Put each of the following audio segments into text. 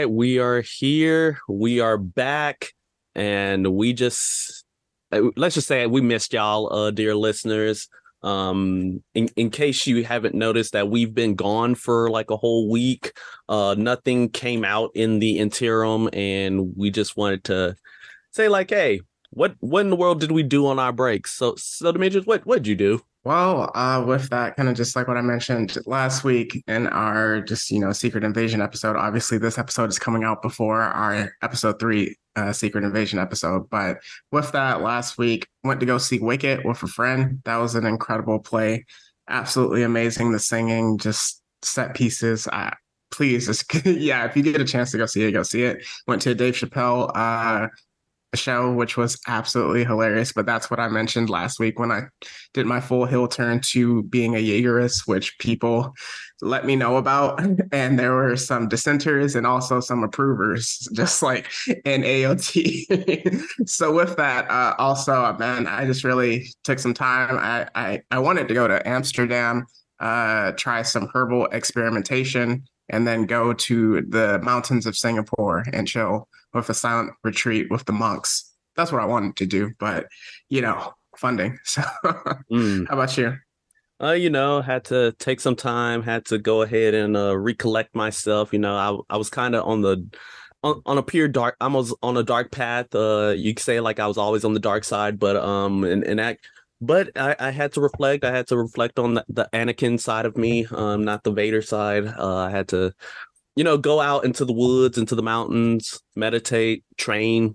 Right, we are here. We are back, and we just uh, let's just say we missed y'all, uh, dear listeners. Um, in in case you haven't noticed that we've been gone for like a whole week, uh, nothing came out in the interim, and we just wanted to say like, hey, what what in the world did we do on our breaks? So, so Demetrius, what what'd you do? Well, uh, with that, kind of just like what I mentioned last week in our just, you know, Secret Invasion episode. Obviously, this episode is coming out before our episode three uh, Secret Invasion episode. But with that, last week, went to go see Wicked with a friend. That was an incredible play. Absolutely amazing. The singing, just set pieces. I, please, just, yeah, if you get a chance to go see it, go see it. Went to Dave Chappelle uh, show, which was absolutely hilarious. But that's what I mentioned last week when I did my full hill turn to being a Jaegerist, which people let me know about. And there were some dissenters and also some approvers, just like in AOT. so with that, uh, also, man, I just really took some time. I I, I wanted to go to Amsterdam, uh, try some herbal experimentation and then go to the mountains of Singapore and chill with a silent retreat with the monks. That's what I wanted to do, but you know, funding. So, mm. how about you? Uh, you know, had to take some time, had to go ahead and uh, recollect myself. You know, I I was kind of on the on, on a pure dark. I was on a dark path. Uh, you could say like I was always on the dark side, but um, and and that. But I, I had to reflect. I had to reflect on the, the Anakin side of me, um, not the Vader side. Uh, I had to you know, go out into the woods, into the mountains, meditate, train,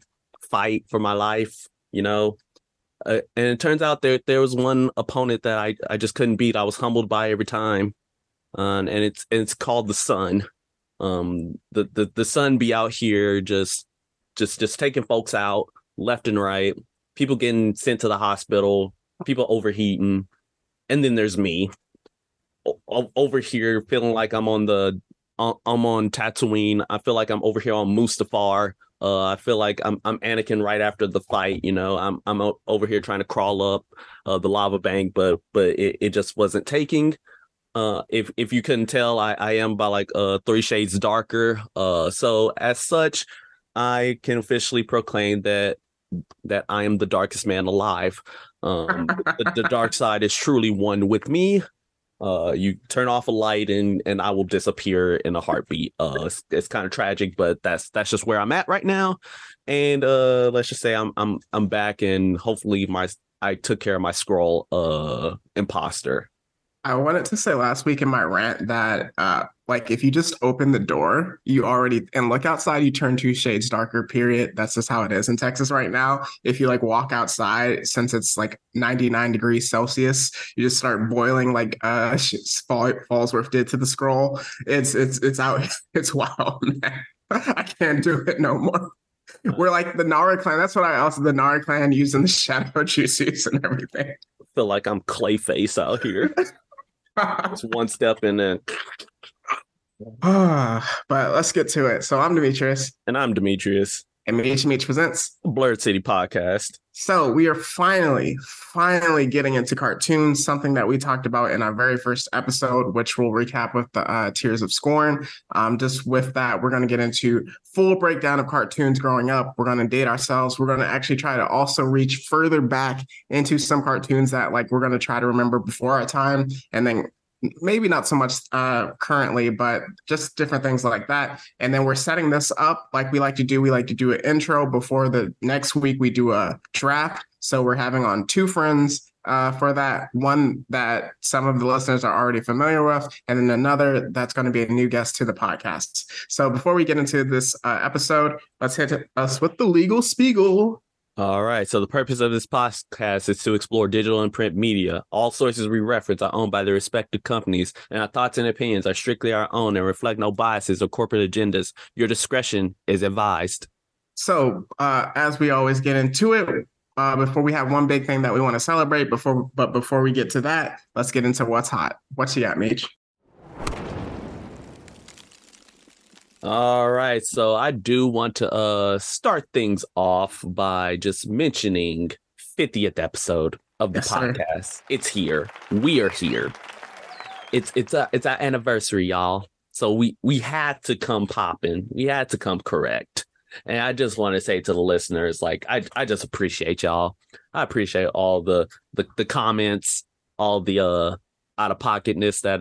fight for my life, you know. Uh, and it turns out there there was one opponent that I, I just couldn't beat. I was humbled by every time. Uh, and it's it's called the sun. Um the, the the sun be out here just just just taking folks out left and right, people getting sent to the hospital, people overheating, and then there's me o- over here feeling like I'm on the I'm on Tatooine. I feel like I'm over here on Mustafar. Uh, I feel like I'm I'm Anakin right after the fight. You know, I'm I'm over here trying to crawl up uh, the lava bank, but but it, it just wasn't taking. Uh, if if you couldn't tell, I I am by like uh three shades darker. Uh, so as such, I can officially proclaim that that I am the darkest man alive. Um, the, the dark side is truly one with me uh you turn off a light and and i will disappear in a heartbeat. Uh it's, it's kind of tragic but that's that's just where i'm at right now. And uh let's just say i'm i'm i'm back and hopefully my i took care of my Skrull uh imposter I wanted to say last week in my rant that uh like if you just open the door, you already and look outside, you turn two shades darker, period. That's just how it is in Texas right now. If you like walk outside, since it's like 99 degrees Celsius, you just start boiling like uh Fall, Falsworth did to the Skrull. It's it's it's out, it's wild, man. I can't do it no more. We're like the Nara clan. That's what I also the Nara clan using the shadow juices and everything. Feel like I'm Clayface out here. It's one step and then. but let's get to it. So I'm Demetrius. And I'm Demetrius. Meech presents Blerd City Podcast. So we are finally, finally getting into cartoons, something that we talked about in our very first episode, which we'll recap with the uh, Tiers of Scorn. Um, just with that, we're going to get into full breakdown of cartoons growing up. We're going to date ourselves. We're going to actually try to also reach further back into some cartoons that like we're going to try to remember before our time, and then maybe not so much uh, currently, but just different things like that. And then we're setting this up like we like to do. We like to do an intro before the next week we do a draft. So we're having on two friends uh, for that. One that some of the listeners are already familiar with, and then another that's going to be a new guest to the podcast. So before we get into this uh, episode, let's hit us with the legal spiegel. All right. So the purpose of this podcast is to explore digital and print media. All sources we reference are owned by their respective companies, and our thoughts and opinions are strictly our own and reflect no biases or corporate agendas. Your discretion is advised. So, uh, as we always get into it, uh, before we have one big thing that we want to celebrate, before but before we get to that, let's get into what's hot. What you got, Meech? All right. So I do want to uh start things off by just mentioning 50th episode of the yes, podcast. Sir. It's here. We are here. It's it's a it's our anniversary, y'all. So we we had to come popping. We had to come correct. And I just want to say to the listeners, like I I just appreciate y'all. I appreciate all the the, the comments, all the uh out of pocketness that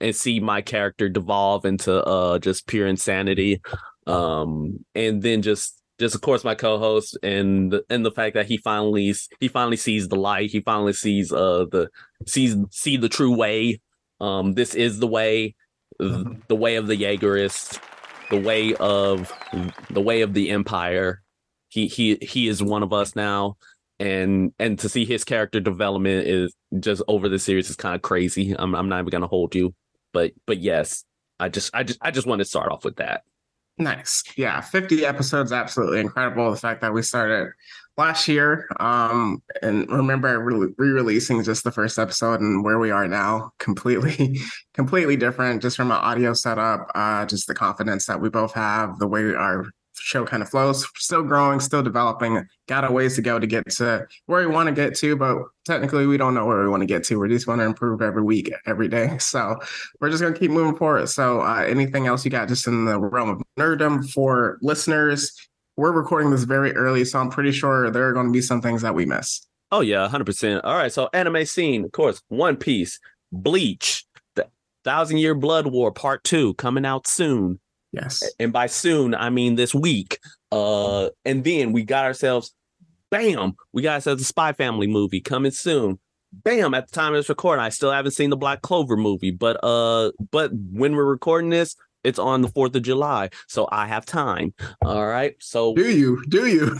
and see my character devolve into uh just pure insanity. Um and then just just of course my co-host and the, and the fact that he finally he finally sees the light. He finally sees uh the sees see the true way. Um this is the way mm-hmm. the way of the Jaegerists the way of the way of the empire. He he he is one of us now. And and to see his character development is just over the series is kind of crazy. I'm, I'm not even gonna hold you but but yes i just i just i just want to start off with that Nice. Yeah, 50 episodes absolutely incredible. The fact that we started last year um and remember re-releasing just the first episode and where we are now completely completely different just from an audio setup uh just the confidence that we both have the way our show kind of flows. Still growing, still developing. Got a ways to go to get to where we want to get to, but technically we don't know where we want to get to. We just want to improve every week, every day. So we're just gonna keep moving forward. So uh, anything else you got just in the realm of nerddom for listeners? We're recording this very early, so I'm pretty sure there are going to be some things that we miss. Oh yeah, hundred percent. All right, so anime scene, of course, One Piece, Bleach, the Thousand Year Blood War Part Two coming out soon. Yes. And by soon, I mean this week. Uh, and then we got ourselves, bam, we got ourselves a Spy Family movie coming soon. Bam, at the time of this recording, I still haven't seen the Black Clover movie, but uh, but when we're recording this, it's on the 4th of July, so I have time. All right. So do you? Do you?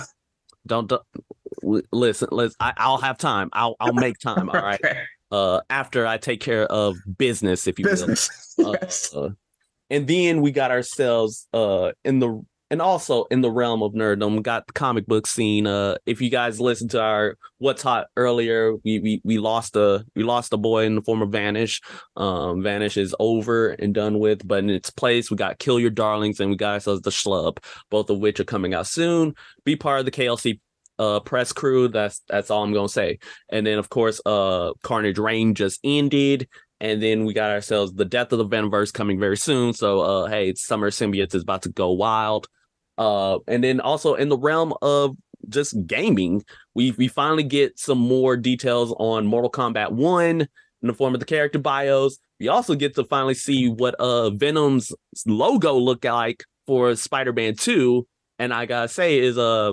Don't, don't listen, listen. I, will have time. I'll I'll make time. All right. okay. Uh, after I take care of business, if you business. will. yes. Uh, and then we got ourselves uh in the and also in the realm of nerddom, got the comic book scene. Uh, if you guys listened to our what's hot earlier, we we we lost a we lost a boy in the form of Vanish. Um, Vanish is over and done with, but in its place, we got Kill Your Darlings and we got ourselves the Schlub, both of which are coming out soon. Be part of the KLC uh press crew. That's that's all I'm gonna say. And then of course, uh, Carnage Reign just ended and then we got ourselves the death of the Venomverse coming very soon. So uh hey, Summer Symbiotes is about to go wild. Uh and then also in the realm of just gaming, we we finally get some more details on Mortal Kombat 1 in the form of the character bios. We also get to finally see what uh Venom's logo look like for Spider-Man 2. And I gotta say is uh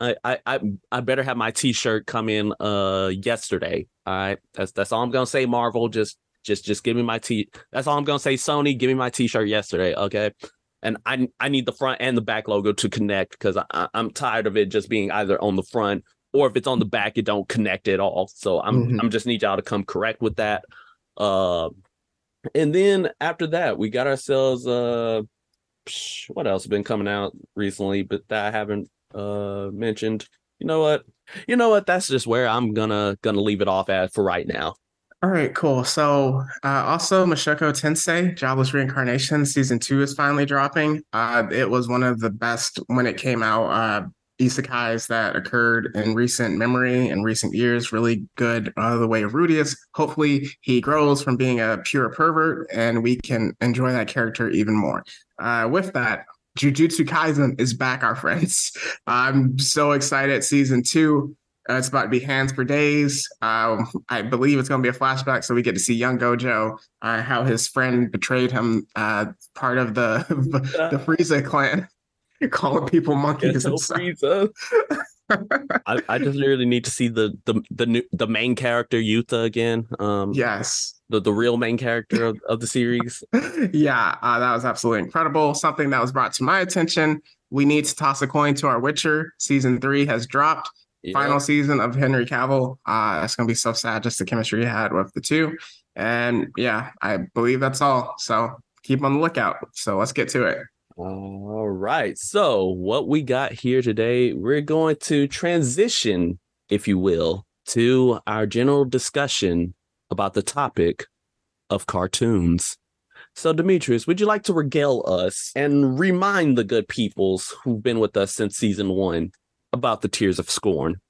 I I I better have my t-shirt come in uh yesterday. All right. That's that's all I'm gonna say, Marvel. Just just just give me my t. That's all I'm gonna say. Sony, give me my t-shirt yesterday, okay? And I I need the front and the back logo to connect because I, I'm tired of it just being either on the front or if it's on the back, it don't connect at all. So I'm mm-hmm. I'm just need y'all to come correct with that. Uh, and then after that, we got ourselves uh, what else has been coming out recently, but that I haven't uh mentioned. You know what? You know what? That's just where I'm gonna gonna leave it off at for right now. All right, cool. So, uh, also Mushoku Tensei, Jobless Reincarnation, season two is finally dropping. Uh, it was one of the best when it came out. Uh, isekais that occurred in recent memory in recent years. Really good. Uh, the way of Rudeus. Hopefully, he grows from being a pure pervert, and we can enjoy that character even more. Uh, with that, Jujutsu Kaisen is back, our friends. I'm so excited. Season two uh, it's about to be hands for days. Um, I believe it's going to be a flashback, so we get to see young Gojo, uh, how his friend betrayed him, uh, part of the the Frieza clan, calling people monkeys. and Frieza. I, I, just really need to see the the the new the main character Yuta again. Um, yes, the the real main character of, of the series. yeah, uh, that was absolutely incredible. Something that was brought to my attention. We need to toss a coin to our Witcher. Season three has dropped final season of Henry Cavill. Uh, it's gonna be so sad just the chemistry he had with the two. And yeah, I believe that's all. So keep on the lookout. So let's get to it. All right. So what we got here today, we're going to transition, if you will, to our general discussion about the topic of cartoons. So, Demetrius, would you like to regale us and remind the good peoples who've been with us since season one about the Tiers of Scorn?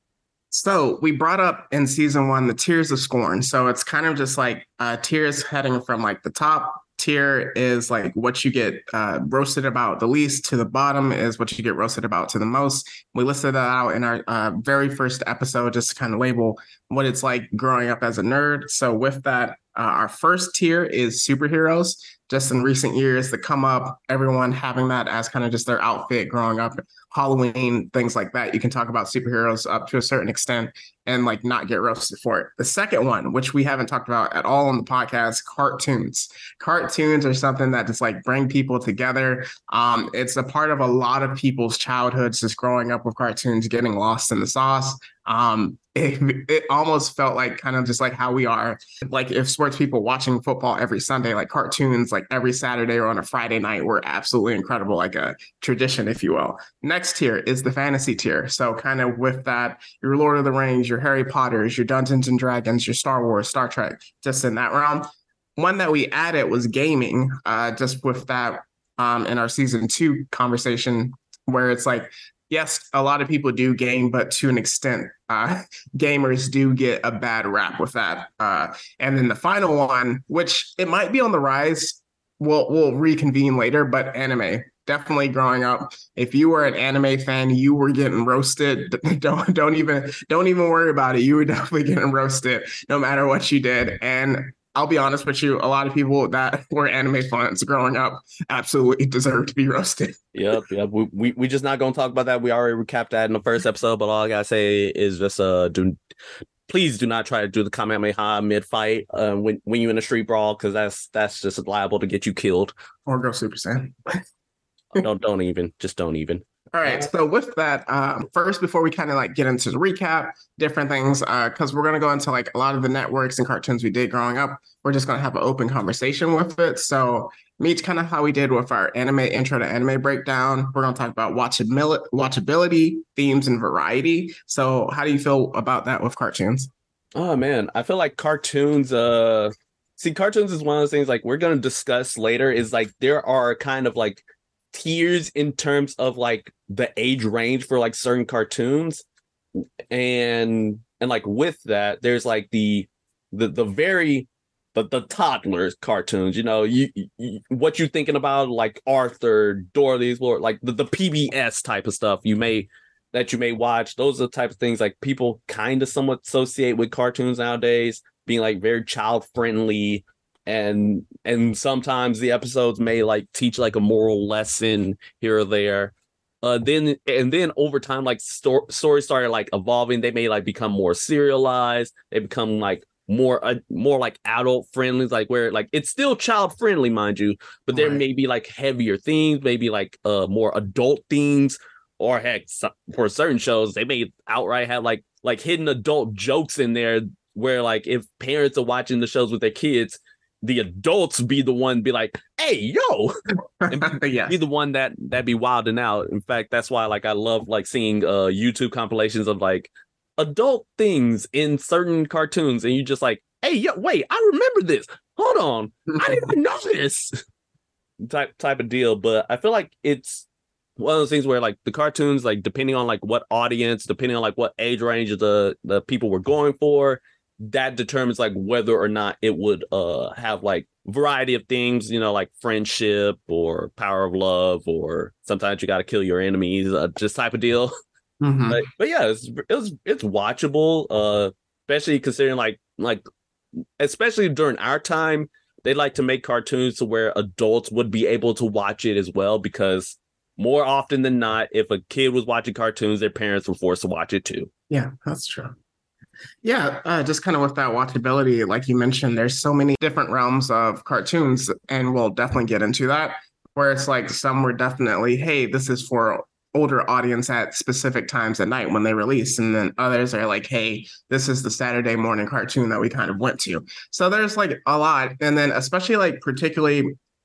So we brought up in season one the Tiers of Scorn. So it's kind of just like uh, tiers heading from like the top tier is like what you get uh, roasted about the least to the bottom is what you get roasted about to the most. We listed that out in our uh, very first episode, just to kind of label what it's like growing up as a nerd. So with that, uh, our first tier is superheroes. Just in recent years, the come up, everyone having that as kind of just their outfit growing up, Halloween, things like that. You can talk about superheroes up to a certain extent and like not get roasted for it. The second one, which we haven't talked about at all on the podcast, cartoons. Cartoons are something that just like bring people together. Um, it's a part of a lot of people's childhoods, just growing up with cartoons, getting lost in the sauce. Um, it, it almost felt like kind of just like how we are, like if sports people watching football every Sunday, like cartoons, like every Saturday or on a Friday night were absolutely incredible, like a tradition, if you will. Next tier is the fantasy tier. So kind of with that, your Lord of the Rings, your Harry Potters, your Dungeons and Dragons, your Star Wars, Star Trek, just in that realm. One that we added was gaming, uh, just with that um, in our season two conversation, where it's like yes, a lot of people do game, but to an extent, uh, gamers do get a bad rap with that. Uh, and then the final one, which it might be on the rise, we'll we'll reconvene later. But anime, definitely growing up, if you were an anime fan, you were getting roasted. Don't don't even don't even worry about it. You were definitely getting roasted, no matter what you did. And I'll be honest with you, a lot of people that were anime fans growing up absolutely deserve to be roasted. Yep, yep. We, we we just not gonna talk about that. We already recapped that in the first episode, but all I gotta say is just uh do please do not try to do the Kamehameha mid fight uh, when when you're in a street brawl because that's that's just liable to get you killed. Or go Super Saiyan. don't don't even just don't even. All right. So with that, um, first, before we kind of like get into the recap, different things, because uh, we're gonna go into like a lot of the networks and cartoons we did growing up. We're just gonna have an open conversation with it. So meets kind of how we did with our anime intro to anime breakdown. We're gonna talk about watchability, watchability, themes, and variety. So how do you feel about that with cartoons? Oh man, I feel like cartoons. Uh, see, cartoons is one of those things like we're gonna discuss later. Is like there are kind of like tiers in terms of like the age range for like certain cartoons. And and like with that there's like the the the very the, the toddlers cartoons you know you, you what you thinking about like arthur dorothy's lord like the, the pbs type of stuff you may that you may watch. Those are the type of things like people kind of somewhat associate with cartoons nowadays being like very child friendly and and sometimes the episodes may like teach like a moral lesson here or there uh then and then over time like sto- stories started like evolving they may like become more serialized they become like more uh, more like adult friendly like where like it's still child friendly mind you but there right. may be like heavier themes maybe like uh more adult themes or heck for certain shows they may outright have like like hidden adult jokes in there where like if parents are watching the shows with their kids the adults be the one be like, "Hey, yo," yeah. be the one that that be wilding out. In fact, that's why like I love like seeing uh YouTube compilations of like adult things in certain cartoons, and you just like, "Hey, yo, wait, I remember this. Hold on, I didn't know this." type type of deal. But I feel like it's one of those things where like the cartoons, like depending on like what audience, depending on like what age range the the people were going for, that determines like whether or not it would uh have like variety of things you know like friendship or power of love or sometimes you got to kill your enemies uh, just type of deal. Mm-hmm. but, but yeah it's it was it's watchable uh especially considering like like especially during our time they like to make cartoons to where adults would be able to watch it as well because more often than not if a kid was watching cartoons their parents were forced to watch it too. Yeah that's true yeah, uh, just kind of with that watchability, like you mentioned, there's so many different realms of cartoons, and we'll definitely get into that. Where it's like some were definitely, hey, this is for older audience at specific times at night when they release, and then others are like, hey, this is the Saturday morning cartoon that we kind of went to. So there's like a lot, and then especially like particularly,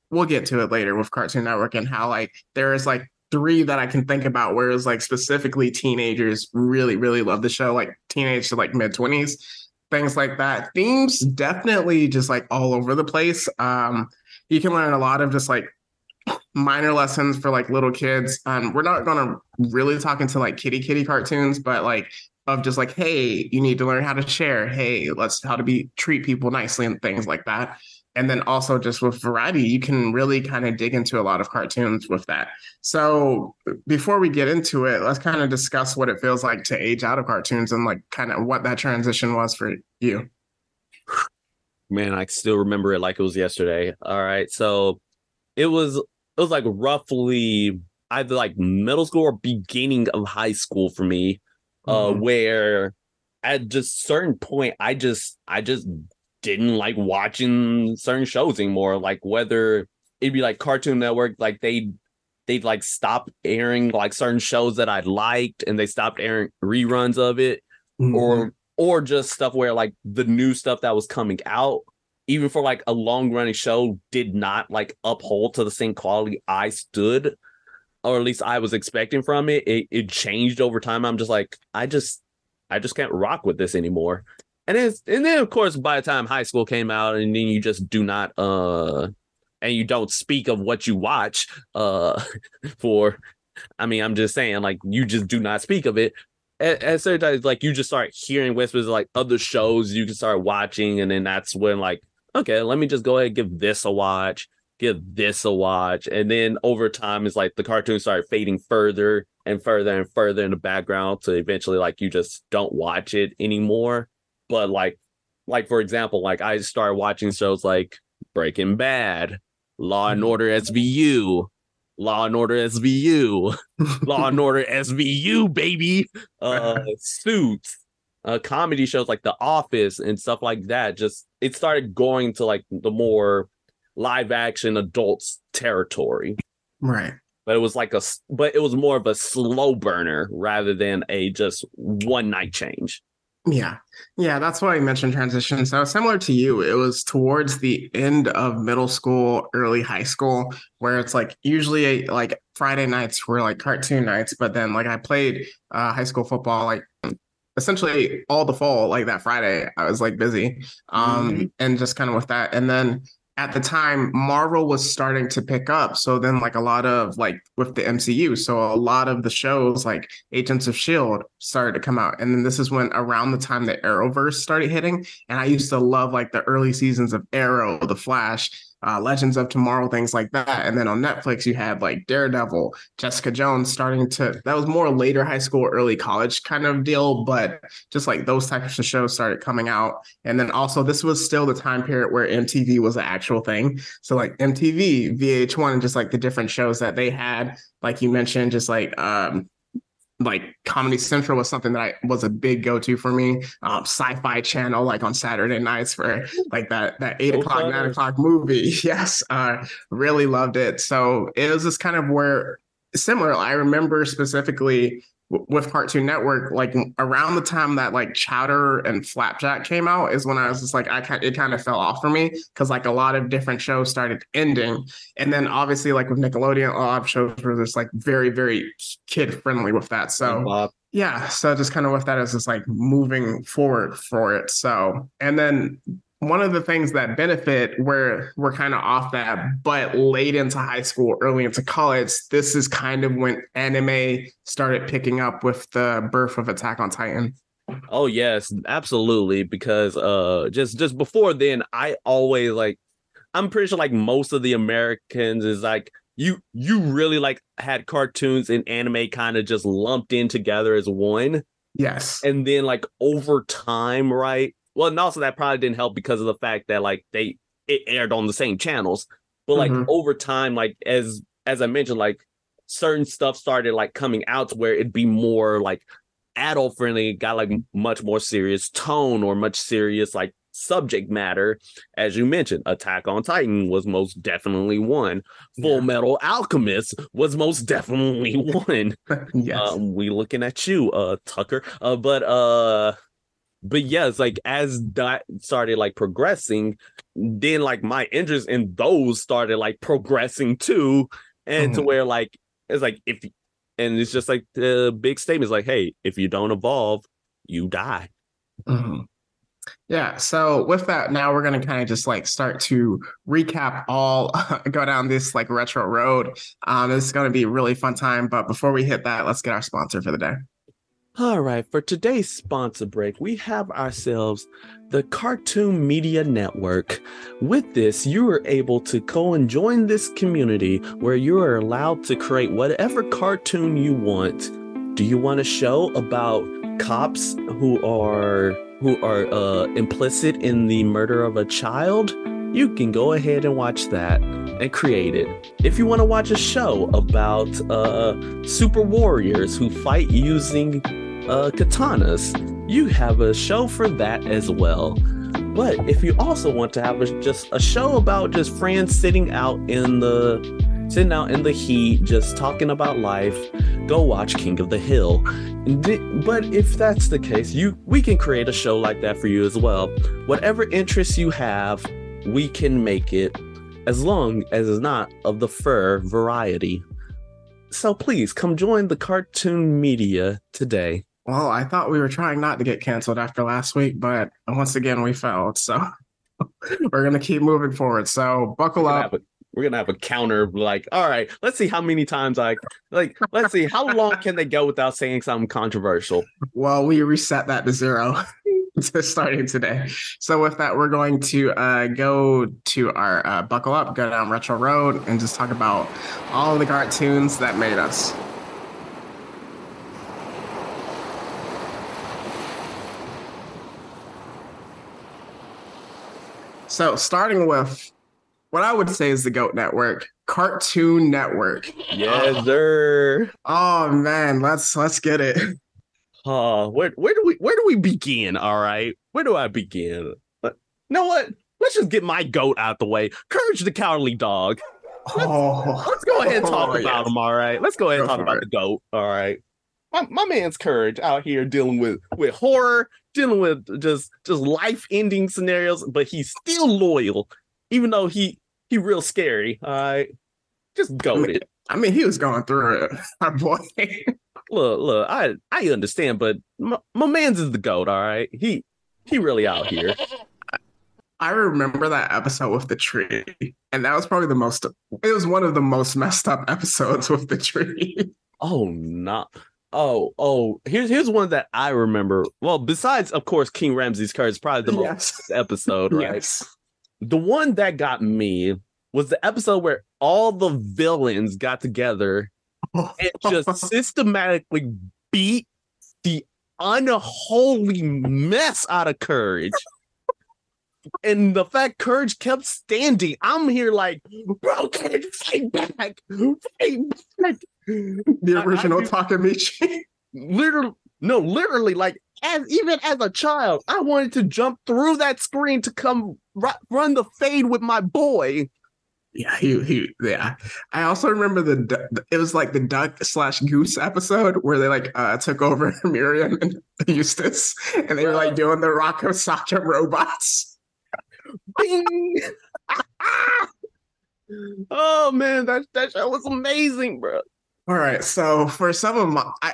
we'll get to it later with Cartoon Network and how like there is like three that I can think about where it's like specifically teenagers really, really love the show, like teenage to like mid 20s, things like that. Themes definitely just like all over the place. Um, you can learn a lot of just like minor lessons for like little kids. Um, we're not gonna really talk into like kitty kitty cartoons, but like of just like, hey, you need to learn how to share. Hey, let's how to be treat people nicely and things like that. And then also just with variety, you can really kind of dig into a lot of cartoons with that. So before we get into it, let's kind of discuss what it feels like to age out of cartoons and like kind of what that transition was for you. Man, I still remember it like it was yesterday. All right. So it was it was like roughly either like middle school or beginning of high school for me, uh, mm-hmm. uh, where at just certain point I just I just didn't like watching certain shows anymore. Like whether it'd be like Cartoon Network, like they they'd like stop airing like certain shows that I liked and they stopped airing reruns of it. Mm-hmm. Or or just stuff where like the new stuff that was coming out, even for like a long running show, did not like uphold to the same quality I stood, or at least I was expecting from it. It it changed over time. I'm just like, I just I just can't rock with this anymore and then and then of course by the time high school came out and then you just do not uh and you don't speak of what you watch uh for i mean i'm just saying like you just do not speak of it. At, certain times like you just start hearing whispers like other shows you can start watching and then that's when like okay let me just go ahead and give this a watch give this a watch. And then over time it's like the cartoons start fading further and further and further in the background so eventually like you just don't watch it anymore but like like for example like i started watching shows like breaking bad law and order svu law and order svu law and order svu baby. Uh suits uh comedy shows like the office and stuff like that. Just it started going to like the more live action adults territory. Right. But it was like a but it was more of a slow burner rather than a just one night change. Yeah. Yeah, that's why I mentioned transition. So similar to you, it was towards the end of middle school, early high school, where it's like usually like Friday nights were like cartoon nights, but then like I played uh, high school football like essentially all the fall like that Friday I was like busy um mm-hmm. and just kind of with that and then at the time marvel was starting to pick up. So then like a lot of like with the mcu so a lot of the shows like agents of shield started to come out. And then this is when around the time the arrowverse started hitting and i used to love like the early seasons of arrow the flash uh, Legends of Tomorrow, things like that. And then on Netflix, you had like Daredevil, Jessica Jones starting to, that was more later high school, early college kind of deal, but just like those types of shows started coming out. And then also, this was still the time period where MTV was an actual thing. So, like MTV, VH1, and just like the different shows that they had, like you mentioned, just like, um, like Comedy Central was something that I was a big go to for me. Um, Sci-Fi Channel, like on Saturday nights for like that that eight o'clock nine o'clock movie. Yes, uh, really loved it. So it was just kind of where similar. I remember specifically with Cartoon Network, like around the time that like Chowder and Flapjack came out, is when I was just like, I it kind of fell off for me because like a lot of different shows started ending, and then obviously like with Nickelodeon, a lot of shows were just like very very kid friendly with that. So yeah, so just kind of with that is just like moving forward for it. So and then one of the things that benefit where we're kind of off that, but late into high school, early into college, this is kind of when anime started picking up with the birth of Attack on Titan. Oh yes, absolutely. Because uh just just before then, I always like I'm pretty sure like most of the Americans is like you you really like had cartoons and anime kind of just lumped in together as one. Yes. And then like over time, right? Well, and also that probably didn't help because of the fact that like they it aired on the same channels. But like mm-hmm. over time, like as as I mentioned, like certain stuff started like coming out to where it'd be more like adult friendly, got like much more serious tone or much serious like subject matter. As you mentioned, Attack on Titan was most definitely one. Full yeah. Metal Alchemist was most definitely one. yes. Um, we looking at you, uh, Tucker. Uh, but uh but yeah, it's like as that started like progressing, then like my interest in those started like progressing too, and mm-hmm. to where like it's like if and it's just like the big statement is like, hey, if you don't evolve, you die. Mm-hmm. Yeah. So with that, now we're gonna kind of just like start to recap all, go down this like retro road. Um, it's gonna be a really fun time. But before we hit that, let's get our sponsor for the day. All right, for today's sponsor break, we have ourselves the Cartoon Media Network. With this, you are able to go and join this community where you are allowed to create whatever cartoon you want. Do you want a show about cops who are who are uh, implicit in the murder of a child? You can go ahead and watch that and create it. If you want to watch a show about uh, super warriors who fight using uh, katanas, you have a show for that as well. But if you also want to have a, just a show about just friends sitting out in the sitting out in the heat, just talking about life, go watch King of the Hill. But if that's the case, you we can create a show like that for you as well. Whatever interests you have, we can make it as long as it's not of the fur variety. So please come join the cartoon media today. Well, I thought we were trying not to get canceled after last week, but once again we failed. So we're gonna keep moving forward. So buckle up. A, we're gonna have a counter like, all right, let's see how many times I like let's see how long can they go without saying something controversial. Well, we reset that to zero. to starting today. So with that, we're going to uh, go to our uh, buckle up, go down Retro Road, and just talk about all the cartoons that made us. So starting with what I would say is the GOAT Network, Cartoon Network. Yes, sir. Oh man, let's let's get it. Uh, where where do we where do we begin? All right, where do I begin? But you know what? Let's just get my goat out the way. Courage the cowardly dog. Let's, oh, let's go ahead and talk oh, about yes. him. All right, let's go ahead and talk about it. the goat. All right, my, my man's courage out here dealing with with horror, dealing with just just life ending scenarios, but he's still loyal, even though he he real scary. All right, just goaded. I mean, he was going through it, my boy look, look, I I understand, but my, my man's is the goat. All right, he he really out here. I remember that episode with the tree, and that was probably the most. It was one of the most messed up episodes with the tree. Oh, not. Oh, oh, here's here's one that I remember. Well, besides, of course, King Ramses Curse, probably the yes. most episode, right? Yes. The one that got me was the episode where all the villains got together and just systematically beat the unholy mess out of Courage. and the fact Courage kept standing, I'm here like, bro, Courage, fight back, fight back. The original I, I, Takemichi. Literally, no, literally, like as even as a child, I wanted to jump through that screen to come r- run the fade with my boy. Yeah, he he yeah. I also remember the it was like the duck slash goose episode where they like uh took over Miriam and Eustace and they were like doing the Rocco Soccer robots. Bing! oh man, that that show was amazing, bro. All right, so for some of my, I,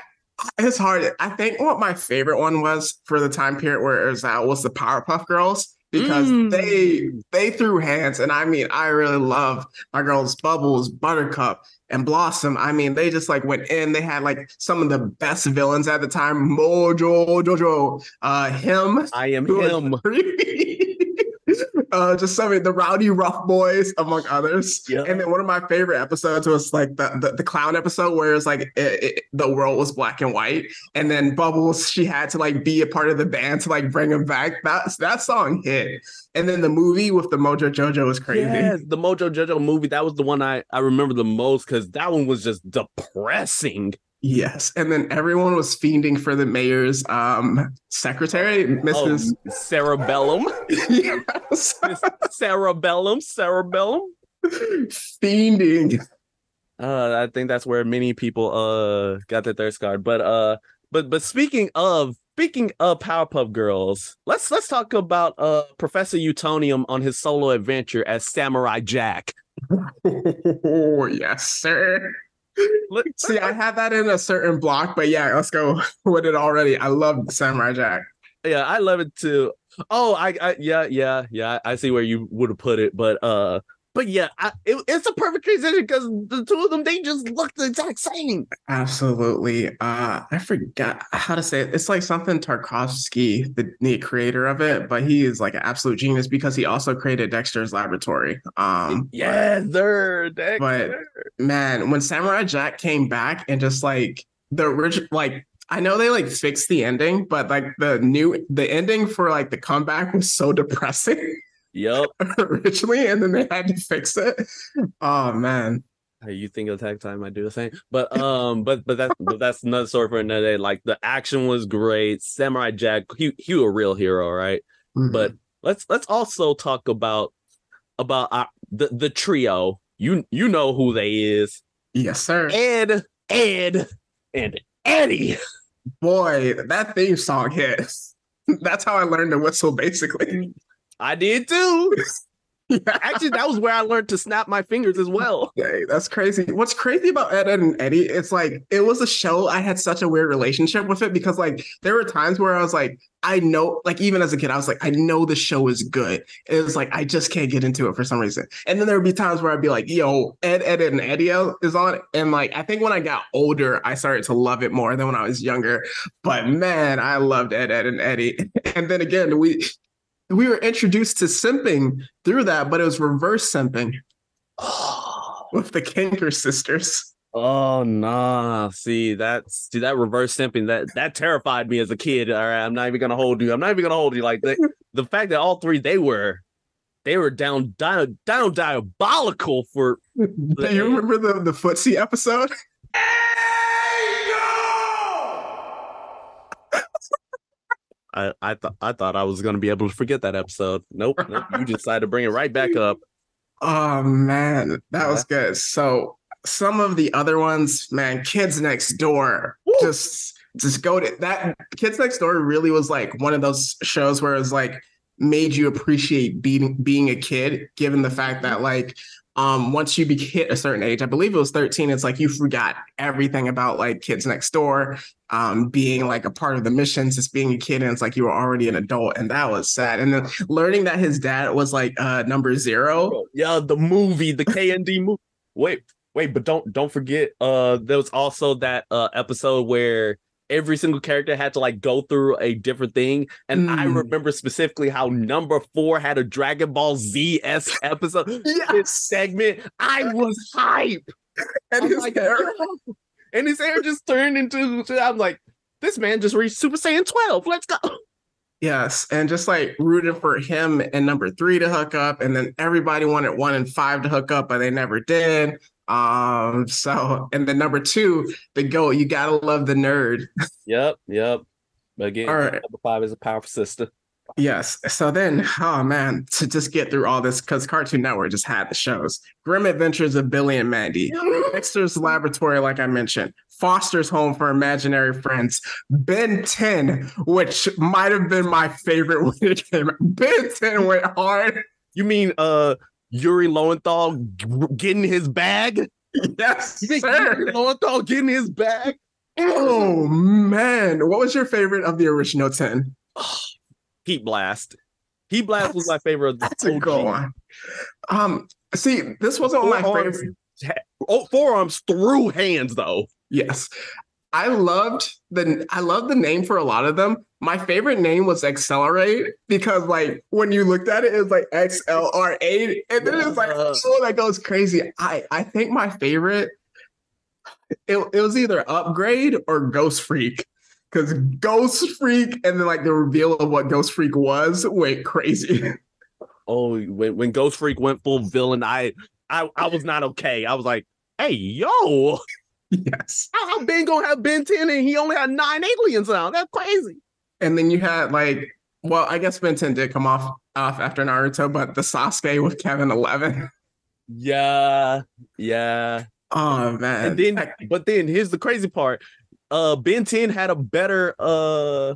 it's hard. I think what my favorite one was for the time period where it was out was the Powerpuff Girls because mm. they they threw hands and i mean i really love my girls bubbles buttercup and blossom i mean they just like went in they had like some of the best villains at the time mojo jojo uh him i am him uh, just some of the rowdy rough boys among others. Yeah. and then one of my favorite episodes was like the the, the clown episode where it's like it, it, the world was black and white. And then bubbles she had to like be a part of the band to like bring him back. That that song hit. And then the movie with the mojo jojo was crazy. Yes, the mojo jojo movie that was the one i i remember the most because that one was just depressing Yes, and then everyone was fiending for the mayor's um, secretary, Mrs. Oh, Sara Bellum. yes, Sara Bellum, Cerebellum. Fiending. Uh, I think that's where many people uh got their thirst card. But uh, but but speaking of speaking of Powerpuff Girls, let's let's talk about uh Professor Utonium on his solo adventure as Samurai Jack. Oh yes, sir. See, I had that in a certain block, but yeah, let's go with it already. I love Samurai Jack. Yeah, I love it too. Oh, I, I yeah, yeah, yeah. I see where you would have put it, but uh, but yeah, I, it, it's a perfect transition because the two of them they just look the exact same. Absolutely. Uh, I forgot how to say it. It's like something Tarkovsky, the, the creator of it, but he is like an absolute genius because he also created Dexter's Laboratory. Um, yeah, they're Dexter. But man, when Samurai Jack came back and just like the original, like I know they like fixed the ending, but like the new the ending for like the comeback was so depressing. Yep. originally, and then they had to fix it. Oh man. Hey, you think Attack Time I do the same, but um, but but that's but that's another story for another day. Like the action was great. Samurai Jack, he he a real hero, right? Mm-hmm. But let's let's also talk about about our, the the trio. You you know who they is. Yes, sir. Ed, Ed, and Eddy. Boy, that theme song hits. That's how I learned to whistle, basically. I did too. Actually, that was where I learned to snap my fingers as well. Okay, that's crazy. What's crazy about Ed, and Eddy? It's like it was a show. I had such a weird relationship with it because like there were times where I was like, I know, like even as a kid, I was like, I know the show is good. It was like I just can't get into it for some reason. And then there would be times where I'd be like, Yo, Ed, Ed, and Eddy is on, and like I think when I got older, I started to love it more than when I was younger. But man, I loved Ed, Ed, and Eddy. And then again, we we were introduced to simping through that, but it was reverse simping with the Kanker sisters. Oh nah. See that's see that reverse simping that that terrified me as a kid. All right, I'm not even gonna hold you. I'm not even gonna hold you like the the fact that all three they were they were down down down diabolical for. Do you remember the the footsie episode? I I thought I thought I was gonna be able to forget that episode. Nope, nope. you decided to bring it right back up. Oh man, that was good. So some of the other ones, man, Kids Next Door, Woo! just just go to that. Kids Next Door really was like one of those shows where it was like made you appreciate being being a kid, given the fact that like um, once you be hit a certain age, I believe it was 13, it's like you forgot everything about like kids next door, um, being like a part of the missions, just being a kid, and it's like you were already an adult, and that was sad. And then learning that his dad was like uh number zero. Yeah, the movie, the KND movie. Wait, wait, but don't don't forget, uh, there was also that uh episode where every single character had to like go through a different thing. And mm. I remember specifically how number four had a Dragon Ball Z S episode. yes. segment. I was hype. And I'm his like, hair. And his hair just turned into I'm like, this man just reached Super Saiyan 12. Let's go. Yes, and just like rooted for him and number three to hook up, and then everybody wanted one and five to hook up, but they never did. Um, so and then number two, the goat, you gotta love the nerd. Yep, yep. Again, All right. number five is a powerful sister. Yes. So then, oh man, to just get through all this, because Cartoon Network just had the shows. Grim Adventures of Billy and Mandy, Dexter's Laboratory, like I mentioned, Foster's Home for Imaginary Friends, Ben 10, which might have been my favorite when it came out. Ben 10 went hard. You mean uh Yuri Lowenthal getting his bag? Yes, you think sir. Yuri Lowenthal getting his bag? Oh man, what was your favorite of the original ten? Heat Blast. Heat Blast that's, was my favorite. Of the that's OG. a good one. Um, see, this wasn't four my favorite. Oh, Four Arms through hands though. Yes, I loved the I love the name for a lot of them. My favorite name was Accelerate because like when you looked at it, it was like XLR8, and then it was like oh that goes crazy. I I think my favorite it, it was either Upgrade or Ghost Freak because Ghost Freak and then like the reveal of what Ghost Freak was went crazy. Oh, when when Ghost Freak went full villain, I I I was not okay. I was like, hey yo, Yes. How, how Ben gonna have Ben 10 and he only had nine aliens now? That's crazy. And then you had like, well, I guess Ben 10 did come off off after Naruto, but the Sasuke with Kevin 11. Yeah, yeah. Oh man. And then, but then here's the crazy part. Uh, Ben 10 had a better uh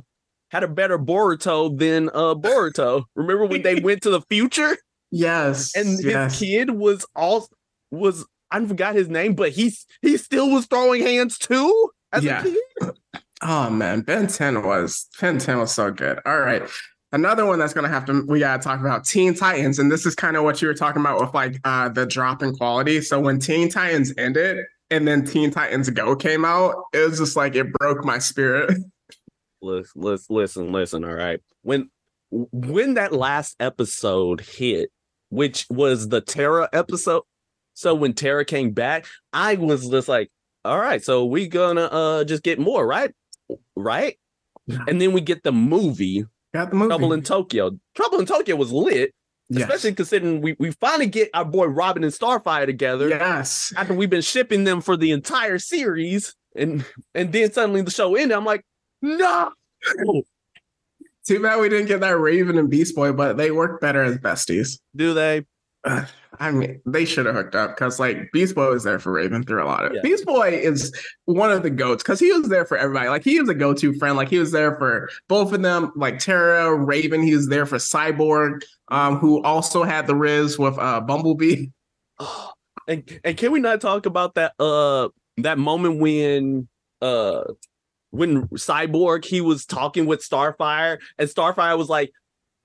had a better Boruto than uh Boruto. Remember when they went to the future? Yes. And his yes. kid was all was I forgot his name, but he's he still was throwing hands too. As a kid? yeah. Oh man, Ben 10 was Ben 10 was so good. All right. another one that's gonna have to we gotta talk about Teen Titans, and this is kind of what you were talking about with like uh the drop in quality. So when Teen Titans ended and then Teen Titans Go came out, it was just like it broke my spirit. Listen, listen, listen, listen. All right, when when that last episode hit, which was the Terra episode, so when Terra came back, I was just like, all right, so we gonna uh just get more, right? Right? And then we get the movie, Got the movie. Trouble in Tokyo. Trouble in Tokyo was lit, Yes. especially considering we, we finally get our boy Robin and Starfire together Yes. after we've been shipping them for the entire series. And and then suddenly the show ended. I'm like, no. Too bad we didn't get that Raven and Beast Boy, but they work better as besties. Do they? I mean, they should have hooked up because like Beast Boy was there for Raven through a lot of Yeah. Beast Boy is one of the goats because he was there for everybody. Like he was a go-to friend. Like he was there for both of them, like Terra, Raven. He was there for Cyborg, um, who also had the Riz with uh Bumblebee. and and can we not talk about that uh that moment when uh when Cyborg he was talking with Starfire and Starfire was like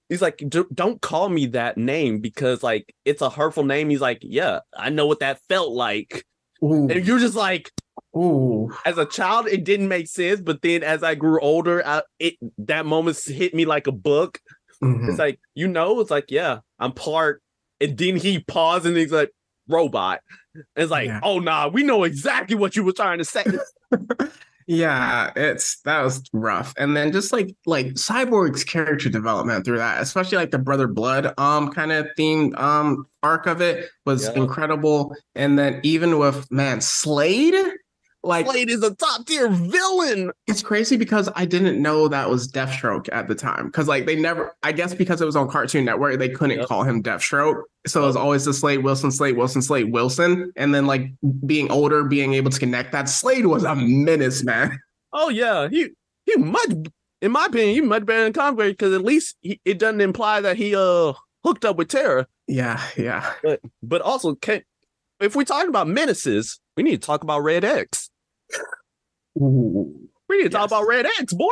he's like don't call me that name because like it's a hurtful name he's like yeah I know what that felt like Ooh, and you're just like ooh. as a child it didn't make sense but then as I grew older I, it that moment hit me like a book Mhm. it's like you know it's like yeah I'm part and then he paused and he's like robot And it's like Yeah. oh nah we know exactly what you were trying to say Yeah, it's that was rough. And then just like like Cyborg's character development through that, especially like the Brother Blood um kind of themed um arc of it was Yeah. incredible. And then even with man, Slade, like Slade is a top tier villain it's crazy because I didn't know that was Deathstroke at the time. Because like they never I guess because it was on Cartoon Network, they couldn't Yep. call him Deathstroke. So it was always the Slade Wilson, Slade Wilson, Slade Wilson. And then like being older, being able to connect that Slade was a menace, man. oh yeah he he much in my opinion he much better than Conway because at least he, it doesn't imply that he uh hooked up with Terra Yeah, yeah. but but also can if we're talking about menaces we need to talk about Red X Ooh. we need to talk about Red X boy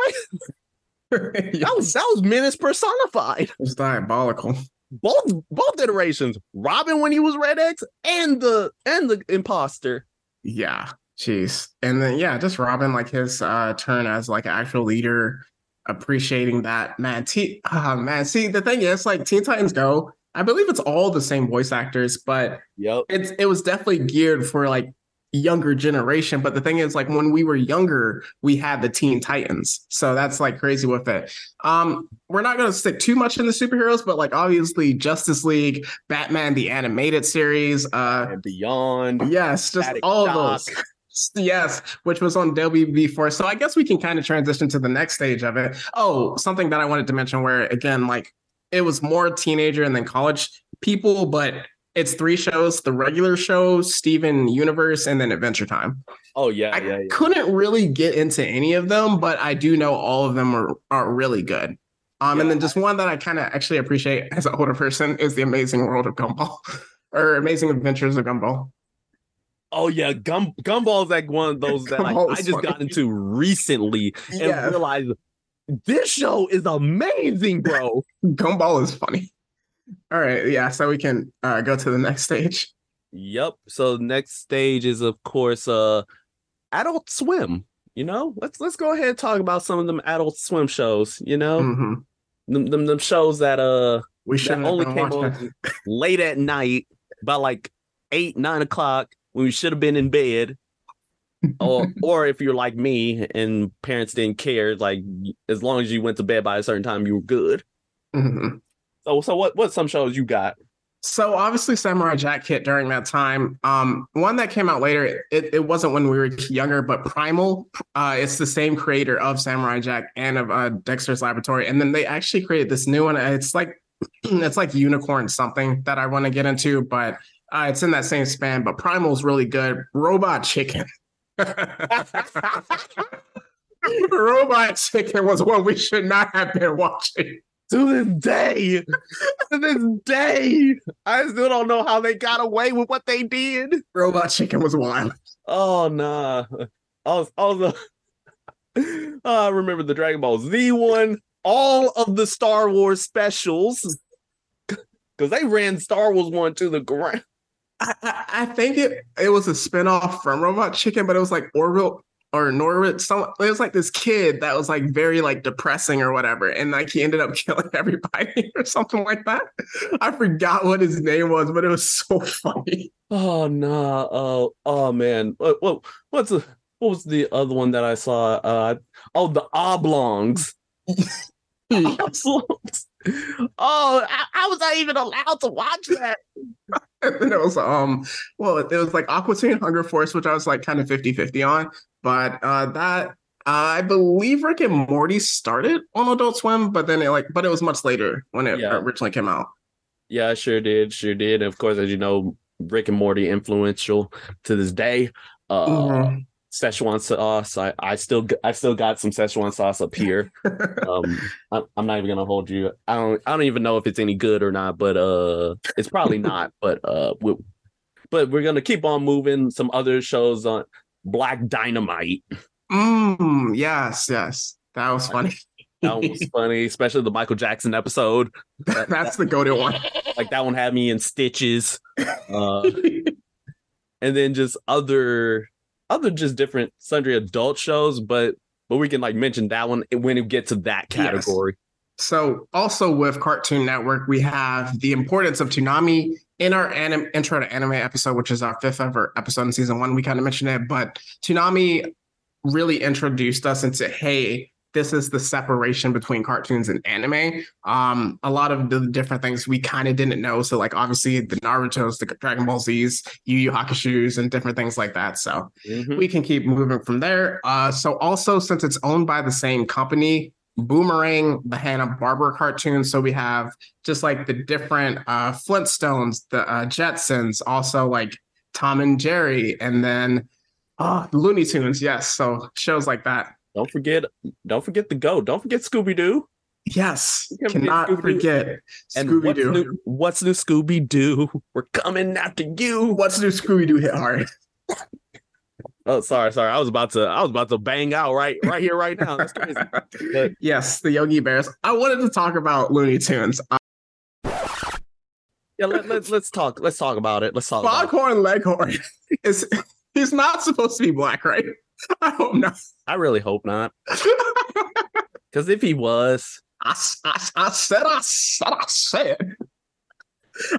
that was that was menace personified It's diabolical. both both iterations Robin when he was Red X and the and the imposter Yeah, jeez. And then yeah, just Robin, like his uh turn as like actual leader, appreciating that man. T uh, man, see the thing is like Teen Titans Go. I believe it's all the same voice actors, but yep it's it was definitely geared for like younger generation. But the thing is, like when we were younger, we had the Teen Titans, so that's like crazy with it. Um, we're not gonna stick too much in the superheroes, but like obviously Justice League, Batman the animated series, uh, and beyond yes, just Static all those. Yes, which was on WB4. So I guess we can kind of transition to the next stage of it. Oh, something that I wanted to mention where again, like it was more teenager and then college people, but it's three shows: the regular show, Steven Universe, and then Adventure Time. oh yeah I yeah yeah couldn't really get into any of them, but I do know all of them are, are really good. Um, and then just one that I kind of actually appreciate as an older person is the Amazing World of Gumball, or Amazing Adventures of Gumball. Oh yeah, Gum Gumball's like one of those that like, I just funny. got into recently and Yeah. realized this show is amazing, bro. Gumball is funny. All right, yeah, so we can uh, go to the next stage. yep. So next stage is of course uh Adult Swim. You know, let's let's go ahead and talk about some of them Adult Swim shows. You know, hmm them, them them shows that uh We should only only came on late at night, by like eight nine o'clock when we should have been in bed. Or or if you're like me and parents didn't care, like as long as you went to bed by a certain time, you were good. Mhm. So so what what some shows you got? So obviously Samurai Jack hit during that time. Um, one that came out later, it, it wasn't when we were younger, but Primal. Uh, it's the same creator of Samurai Jack and of uh, Dexter's Laboratory, and then they actually created this new one. It's like it's like Unicorn something that I want to get into, but uh, it's in that same span. But Primal's really good. Robot Chicken. Robot Chicken was one we should not have been watching. To this day, to this day, I still don't know how they got away with what they did. Robot Chicken was wild. Oh nah. Also, also oh, I remember the Dragon Ball Z one. all of the Star Wars specials because they ran Star Wars one to the ground. I, I, I think it it was a spinoff from Robot Chicken, but it was like Orville or Norwood. Some it was like this kid that was like very like depressing or whatever, and like he ended up killing everybody or something like that. I forgot what his name was, but it was so funny. Oh no! Oh oh man! What, what what's the what was the other one that I saw? Uh oh, the oblongs. oblongs. Oh, I, I was not even allowed to watch that. and it was um well it was like Aqua Teen Hunger Force, which I was like kind of 50-50 on. But uh that I believe Rick and Morty started on Adult Swim, but then it like but it was much later when it Yeah. originally came out. Yeah, I sure did, sure did. And of course, as you know, Rick and Morty influential to this day. Uh, Mhm. Szechuan sauce. I, I still I still got some Szechuan sauce up here. um, I, I'm not even gonna hold you. I don't I don't even know if it's any good or not, but uh, it's probably not. But uh, we, but we're gonna keep on moving. Some other shows on Black Dynamite. Mm, yes, yes. That was funny. That was funny, especially the Michael Jackson episode. That- That's the go-to one. Like that one had me in stitches. Uh, and then just other other just different sundry adult shows but but we can like mention that one when we get to that Yes. category So, also with Cartoon Network, we have the importance of Toonami in our anim- intro to anime episode, which is our fifth ever episode in season one. We kind of mentioned it, but Toonami really introduced us into hey, this is the separation between cartoons and anime. Um, a lot of the different things we kind of didn't know. So, like obviously the Naruto's, the Dragon Ball Z's, Yu Yu Hakusho's, and different things like that. So, Mhm. we can keep moving from there. Uh, so also since it's owned by the same company, Boomerang, the Hanna Barbera cartoon. So we have just like the different uh, Flintstones, the uh, Jetsons, also like Tom and Jerry, and then uh, Looney Tunes. Yes, so shows like that. Don't forget don't forget the go don't forget scooby-doo Yes, forget cannot Scooby-Doo. forget Scooby what's Doo. new, what's new scooby-doo we're coming after you What's new? Scooby Doo hit hard. oh sorry sorry i was about to i was about to bang out right right here right now that's crazy But- yes, the Yogi Bears. I wanted to talk about Looney Tunes. Uh, yeah let, let's let's talk let's talk about it let's talk. Foghorn Leghorn is he's not supposed to be black, right? I hope not. i really hope not because if he was I, I, I said, I said, I said.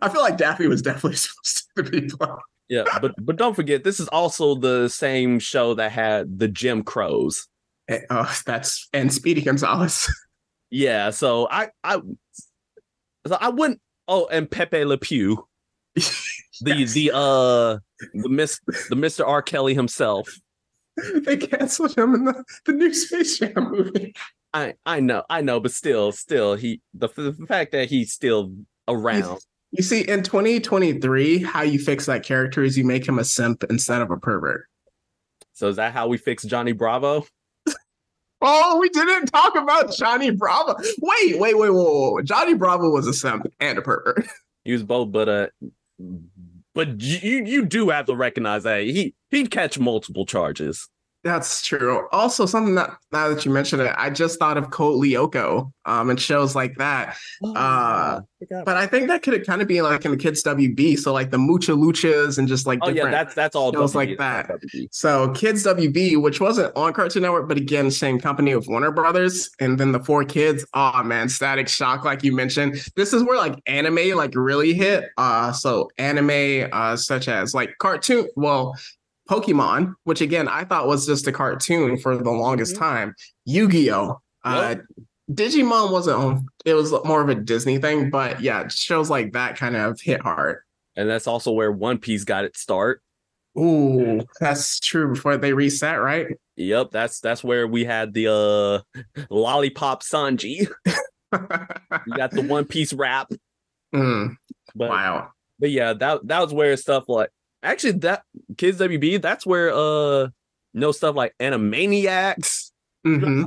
I feel like Daffy was definitely supposed to be black. Yeah, but but don't forget, this is also the same show that had the Jim Crows. Eh, Oh, that's and Speedy Gonzalez. Yeah, so I I so I wouldn't. Oh, and Pepe Le Pew, the Yes. the uh the miss the Mister R Kelly himself. they canceled him in the, the new Space Jam movie. I I know I know, but still still he the, the fact that he's still around. You see, in 2023, how you fix that character is you make him a simp instead of a pervert. So is that how we fix Johnny Bravo? Oh, we didn't talk about Johnny Bravo. Wait, wait, wait, wait, wait. Johnny Bravo was a simp and a pervert. He was both, but uh, but you you do have to recognize that he he'd catch multiple charges. That's true. Also, something that now that you mentioned it, I just thought of Code Lyoko um, and shows like that. Uh, But I think that could kind of be like in the kids WB. So like the Mucha Luchas and just like Oh yeah, that's that's all shows WB, like that. WB. so Kids WB, which wasn't on Cartoon Network, but again, same company with Warner Brothers. And then the four kids. Oh man, Static Shock, like you mentioned. This is where like anime like really hit. Uh, so anime uh, such as like cartoon. Well, Pokemon, which again I thought was just a cartoon for the longest Mhm. time. Yu-Gi-Oh. Uh, Digimon wasn't on. It was more of a Disney thing, but yeah, shows like that kind of hit hard. And that's also where One Piece got its start. Ooh, that's true. Before they reset, right? Yep, that's that's where we had the uh lollipop Sanji. You got the One Piece rap. Mm, But wow. but yeah, that that was where stuff like actually that Kids WB, that's where uh no stuff like Animaniacs. hmm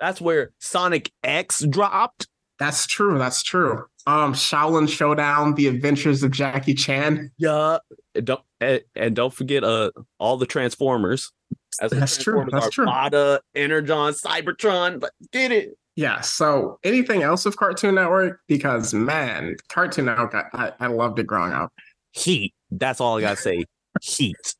That's where Sonic X dropped. That's true. That's true. Um, Xiaolin Showdown: The Adventures of Jackie Chan. Yeah. And don't and, and don't forget uh all the Transformers. As the That's true, that's are true. Bada, Energon, Cybertron. But get it. Yeah. So anything else of Cartoon Network? Because man, Cartoon Network, I, I loved it growing up. Heat. That's all I gotta say. Heat.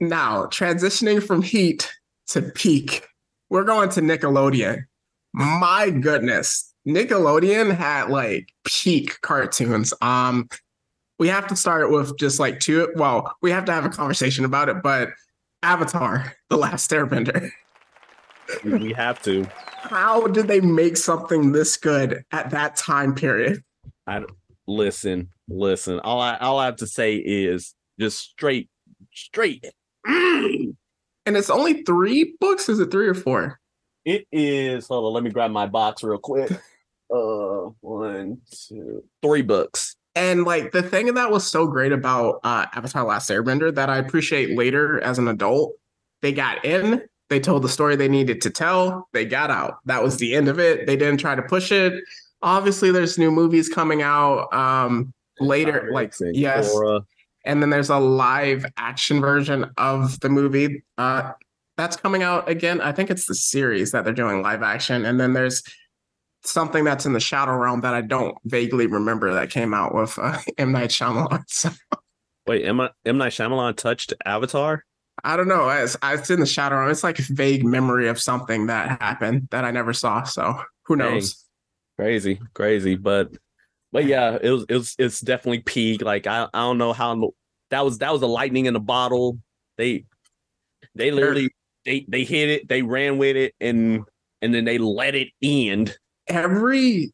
Now transitioning from Heat to Peak, we're going to Nickelodeon. My goodness, Nickelodeon had like peak cartoons. Um, we have to start with just like two. Well, we have to have a conversation about it, but Avatar: The Last Airbender. We have to. How did they make something this good at that time period? I listen, listen. All I all I have to say is just straight, straight. And it's only three books. Is it three or four? It is. Hold on, let me grab my box real quick. Uh, one, two, three books. And like the thing that was so great about uh, Avatar: Last Airbender that I appreciate later as an adult, they got in, they told the story they needed to tell, they got out. That was the end of it. They didn't try to push it. Obviously, there's new movies coming out um, later, like and yes, Korra. and then there's a live action version of the movie uh, that's coming out again. I think it's the series that they're doing live action, and then there's something that's in the shadow realm that I don't vaguely remember that came out with uh, M Night Shyamalan. So Wait, M. M. Night Shyamalan touched Avatar? I don't know. It's, it's in the shadow realm. It's like a vague memory of something that happened that I never saw. So who Dang. Crazy, crazy, but but yeah, it was it was it's definitely peak. Like I I don't know how that was that was a lightning in a bottle. They they literally they they hit it, they ran with it, and and then they let it end. Every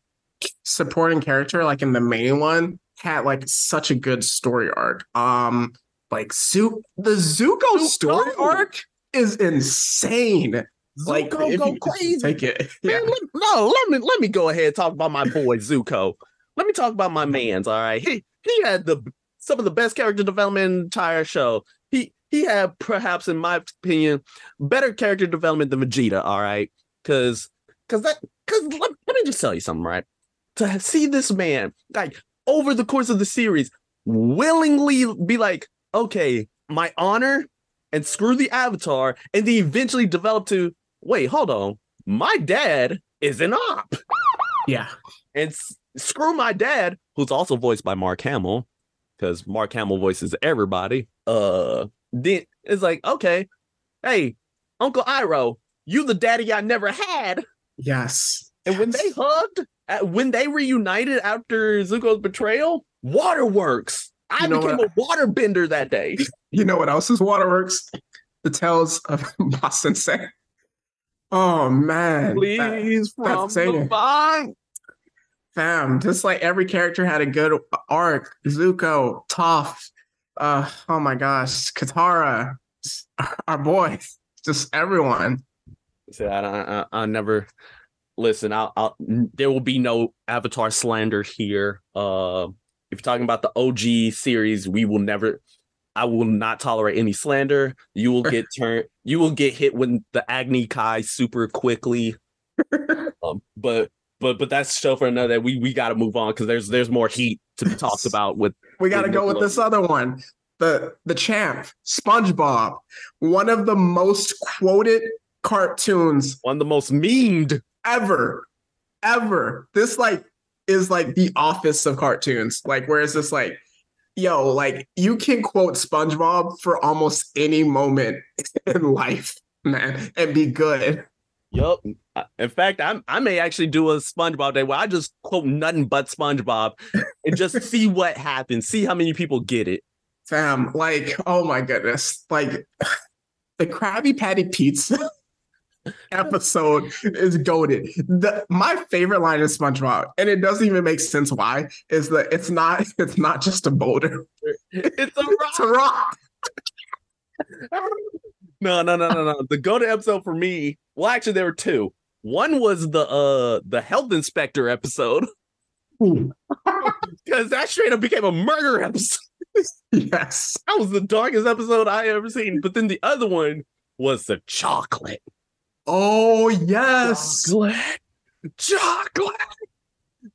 supporting character, like in the main one, had like such a good story arc. Um, like Zu- the Zuko, Zuko! story arc is insane. Like Zuko if go crazy. Take it. Man, Yeah. let, no, let me let me go ahead and talk about my boy Zuko. Let me talk about my man's. All right, he he had the some of the best character development in the entire show. He he had perhaps, in my opinion, better character development than Vegeta. All right, because because that because let, let me just tell you something. Right, to see this man like over the course of the series willingly be like, okay, my honor, and screw the Avatar, and then eventually develop to wait, hold on my dad is an op Yeah. and s- screw my dad who's also voiced by mark hamill because mark hamill voices everybody uh then it's like okay hey uncle iroh you the daddy i never had Yes. and when they hugged when they reunited after zuko's betrayal waterworks i You know became what? a waterbender that day You know what else is Waterworks? The Tales of Ba Sing Se. Oh man. That- please from the insane. vine fam, just like every character had a good arc. Zuko, Toph, uh, oh my gosh, Katara, our boy, just everyone. So I, I, I, I never listen. I'll, I'll, there will be no Avatar slander here. Uh, if you're talking about the OG series, we will never. I will not tolerate any slander. You will get turned. You will get hit with the Agni Kai super quickly. Um, but but but that's show for another. We we got to move on because there's there's more heat to be talked about with We got to go with this other one. The the champ, SpongeBob, one of the most quoted cartoons one of the most memed. ever, ever. This like is like the office of cartoons. Like, where is this like, yo, like you can quote SpongeBob for almost any moment in life, man, and be good. Yup. In fact, I'm, I may actually do a SpongeBob day where I just quote nothing but SpongeBob and just see what happens, see how many people get it. Fam, like, oh my goodness. Like the Krabby Patty Pizza episode is goaded. The my favorite line in SpongeBob, and it doesn't even make sense why, is that it's not it's not just a boulder. It's a It's a rock. No, no, no, no, no. The go to episode for me. Well, actually, there were two. One was the uh the health inspector episode because that straight up became a murder episode. yes. That was the darkest episode I ever seen. But then the other one was the chocolate. Oh yes. Chocolate. Chocolate.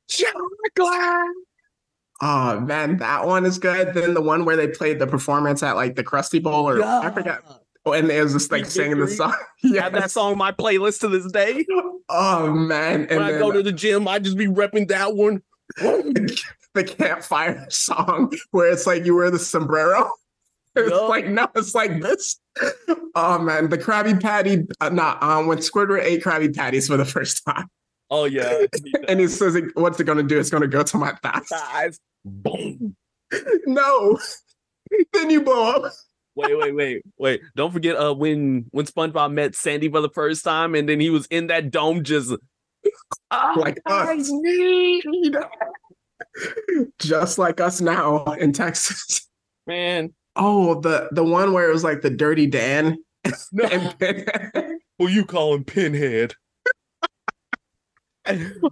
Chocolate. Oh man, that one is good. Then the one where they played the performance at like the Krusty Bowl, or I forgot. Oh, and it was just like singing the song. Yeah, that song on my playlist to this day. Oh man! When I go to the gym, I just be repping that one. the campfire song where it's like you wear the sombrero. It's Yup. like no, it's like this. Oh man, the Krabby Patty. Uh, not um when Squidward ate Krabby Patties for the first time, Oh yeah, and he says, "What's it gonna do? It's gonna go to my thighs." thighs. Boom. no, then you blow up. Wait, wait, wait, wait! Don't forget, uh, when when SpongeBob met Sandy for the first time, and then he was in that dome, just "Ah, Like I us. Just like us now in Texas. man. Oh, the the one where it was like the Dirty Dan. No, who you calling Pinhead?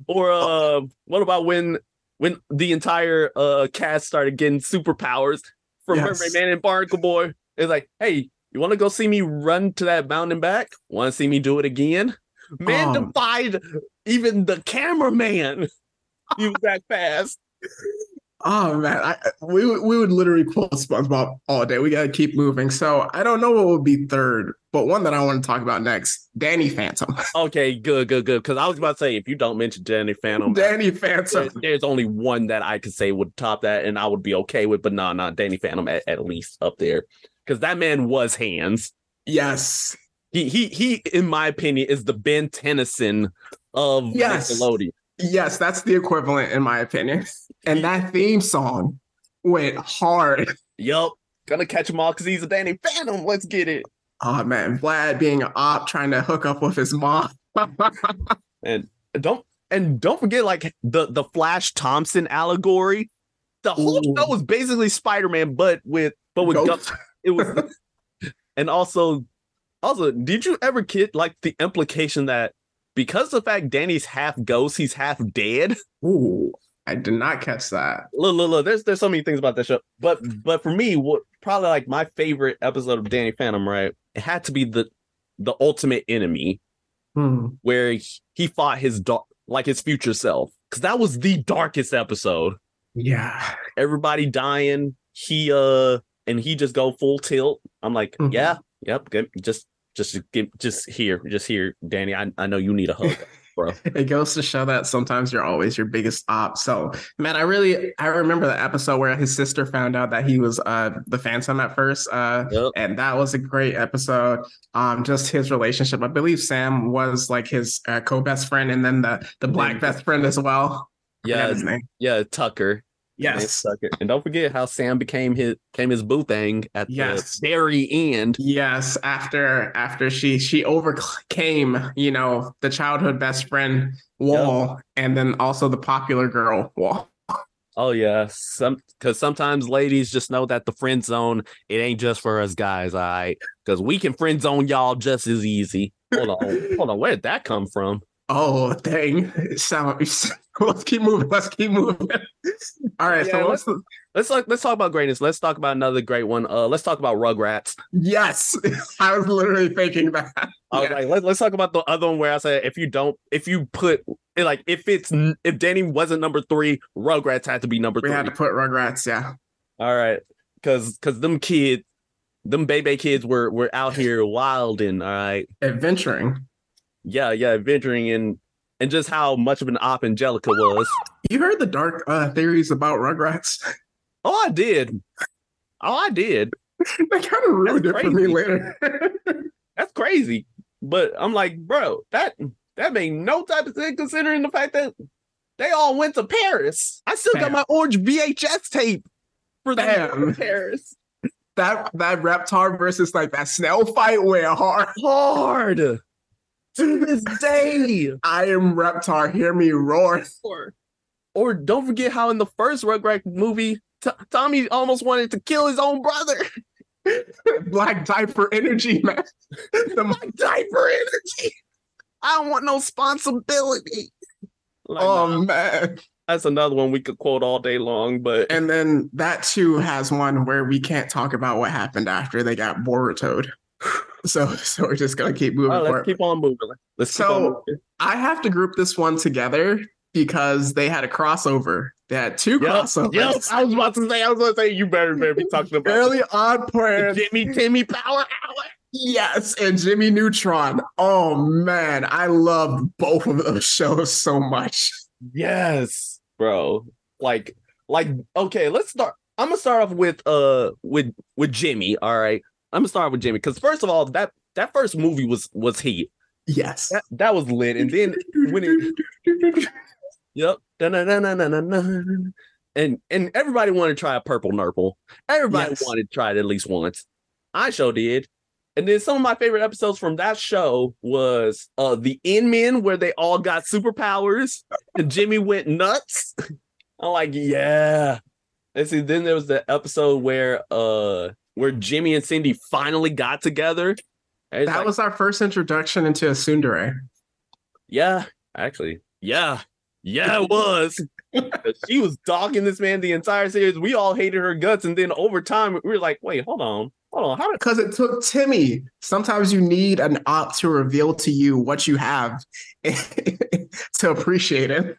or uh, what about when when the entire uh cast started getting superpowers from Yes. Mermaid Man and Barnacle Boy? It's like, hey, you want to go see me run to that mountain back? Want to see me do it again? Man Um. defied even the cameraman. He was that fast. Oh man, I, we would- we would literally quote SpongeBob all day. We gotta keep moving. So I don't know what would be third, but one that I want to talk about next, Danny Phantom. Okay, good, good, good. Because I was about to say, if you don't mention Danny Phantom, Danny Phantom. there's only one that I could say would top that, and I would be okay with. But no, no, Danny Phantom at, at least up there, because that man was hands. Yes, He he he, in my opinion, is the Ben Tennyson of Yes. Nickelodeon. Yes, that's the equivalent in my opinion. And that theme song went hard. Yup, gonna catch him all because he's a Danny Phantom. Let's get it. Oh man, Vlad being an op trying to hook up with his mom. And don't and don't forget like the the Flash Thompson allegory. The whole Ooh. show was basically Spider Man, but with but with Ghost. it was and also also did you ever get like the implication that because of the fact Danny's half ghost, he's half dead? Ooh, I did not catch that. Look, look, look, there's there's so many things about that show. But but for me, what probably like my favorite episode of Danny Phantom, right? It had to be the the ultimate enemy Hmm. where he, he fought his dark like his future self. Cause that was the darkest episode. Yeah. Everybody dying. He uh and he just go full tilt. I'm like, Mhm. yeah, yep, good. Just just give just here, just here, Danny. I, I know you need a hug, bro. It goes to show that sometimes you're always your biggest op. So, man, I really I remember the episode where his sister found out that he was uh the Phantom at first. Uh Yep. and that was a great episode. Um just his relationship. I believe Sam was like his uh, co-best friend and then the the black best friend as well. Yeah, yeah, Tucker. Yes. And don't forget how Sam became his came his boo thing at Yes. the very end. Yes, after after she she overcame, you know, the childhood best friend wall and then also the popular girl wall. Oh yeah, some because sometimes ladies just know that the friend zone it ain't just for us guys, all right? Because we can friend zone y'all just as easy. Hold on, hold on, where did that come from? Oh dang! So let's keep moving. Let's keep moving. All right. Yeah, so the, Let's like let's talk about greatness. Let's talk about another great one. Uh, let's talk about Rugrats. yes, I was literally thinking that. I was Yeah. like, let, let's talk about the other one where I said if you don't, if you put like if it's if Danny wasn't number three, Rugrats had to be number we three. had to put Rugrats. Yeah. All right, because because them kids, them baby kids were were out here wilding. All right. Adventuring. Yeah, yeah, adventuring and and just how much of an op Angelica was. You heard the dark uh, theories about Rugrats? Oh, I did. Oh, I did. that kind of ruined it That's for me crazy. later. That's crazy. But I'm like, bro, that that made no type of thing considering the fact that they all went to Paris. I still got my orange VHS tape for them Bam. going to Paris. that that Reptar versus like that snail fight went hard. Hard to this day. I am Reptar. Hear me roar. Or, or don't forget how in the first Rugrat movie, T- Tommy almost wanted to kill his own brother. Black diaper energy, man. The my diaper energy. I don't want no responsibility. Like, oh nah, man. that's another one we could quote all day long, but And then that too has one where we can't talk about what happened after they got Borutoed. So so we're just gonna keep moving right, forward. let's keep on moving. Let's So- on moving. I have to group this one together because they had a crossover. They had two Yep, crossovers. yep. I was about to say, I was going to say, you better, better be talking about Fairly odd plan. Jimmy Timmy Power Hour. Yes, and Jimmy Neutron. Oh man, I loved both of those shows so much. Yes, bro. Like, like, okay, let's start. I'm gonna start off with uh with with Jimmy. All right. I'm gonna start with Jimmy because first of all, that that first movie was was heat. Yes. That, that was lit. And then when it Yep. And and everybody wanted to try a purple nurple. Everybody Yes. wanted to try it at least once. I sure did. And then some of my favorite episodes from that show was uh the N-Men where they all got superpowers and Jimmy went nuts. I'm like, yeah. And see, then there was the episode where uh where Jimmy and Cindy finally got together. That like, was our first introduction into a tsundere. yeah, actually, yeah, yeah, it was. she was dogging this man the entire series. We all hated her guts, and then over time, we were like, "Wait, hold on, hold on, how did?" Because it took Timmy. Sometimes you need an op to reveal to you what you have to appreciate it.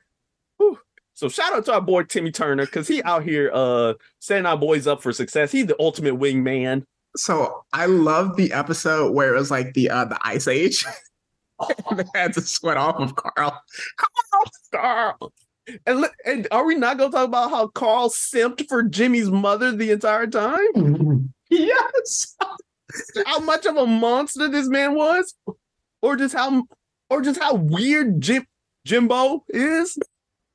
So shout out to our boy Timmy Turner because he out here uh setting our boys up for success. He's the ultimate wingman. So I love the episode where it was like the uh the ice age. they had to sweat off of Carl. Carl. And, and are we not gonna talk about how Carl simped for Jimmy's mother the entire time? yes. how much of a monster this man was, or just how, or just how weird Jim Jimbo is.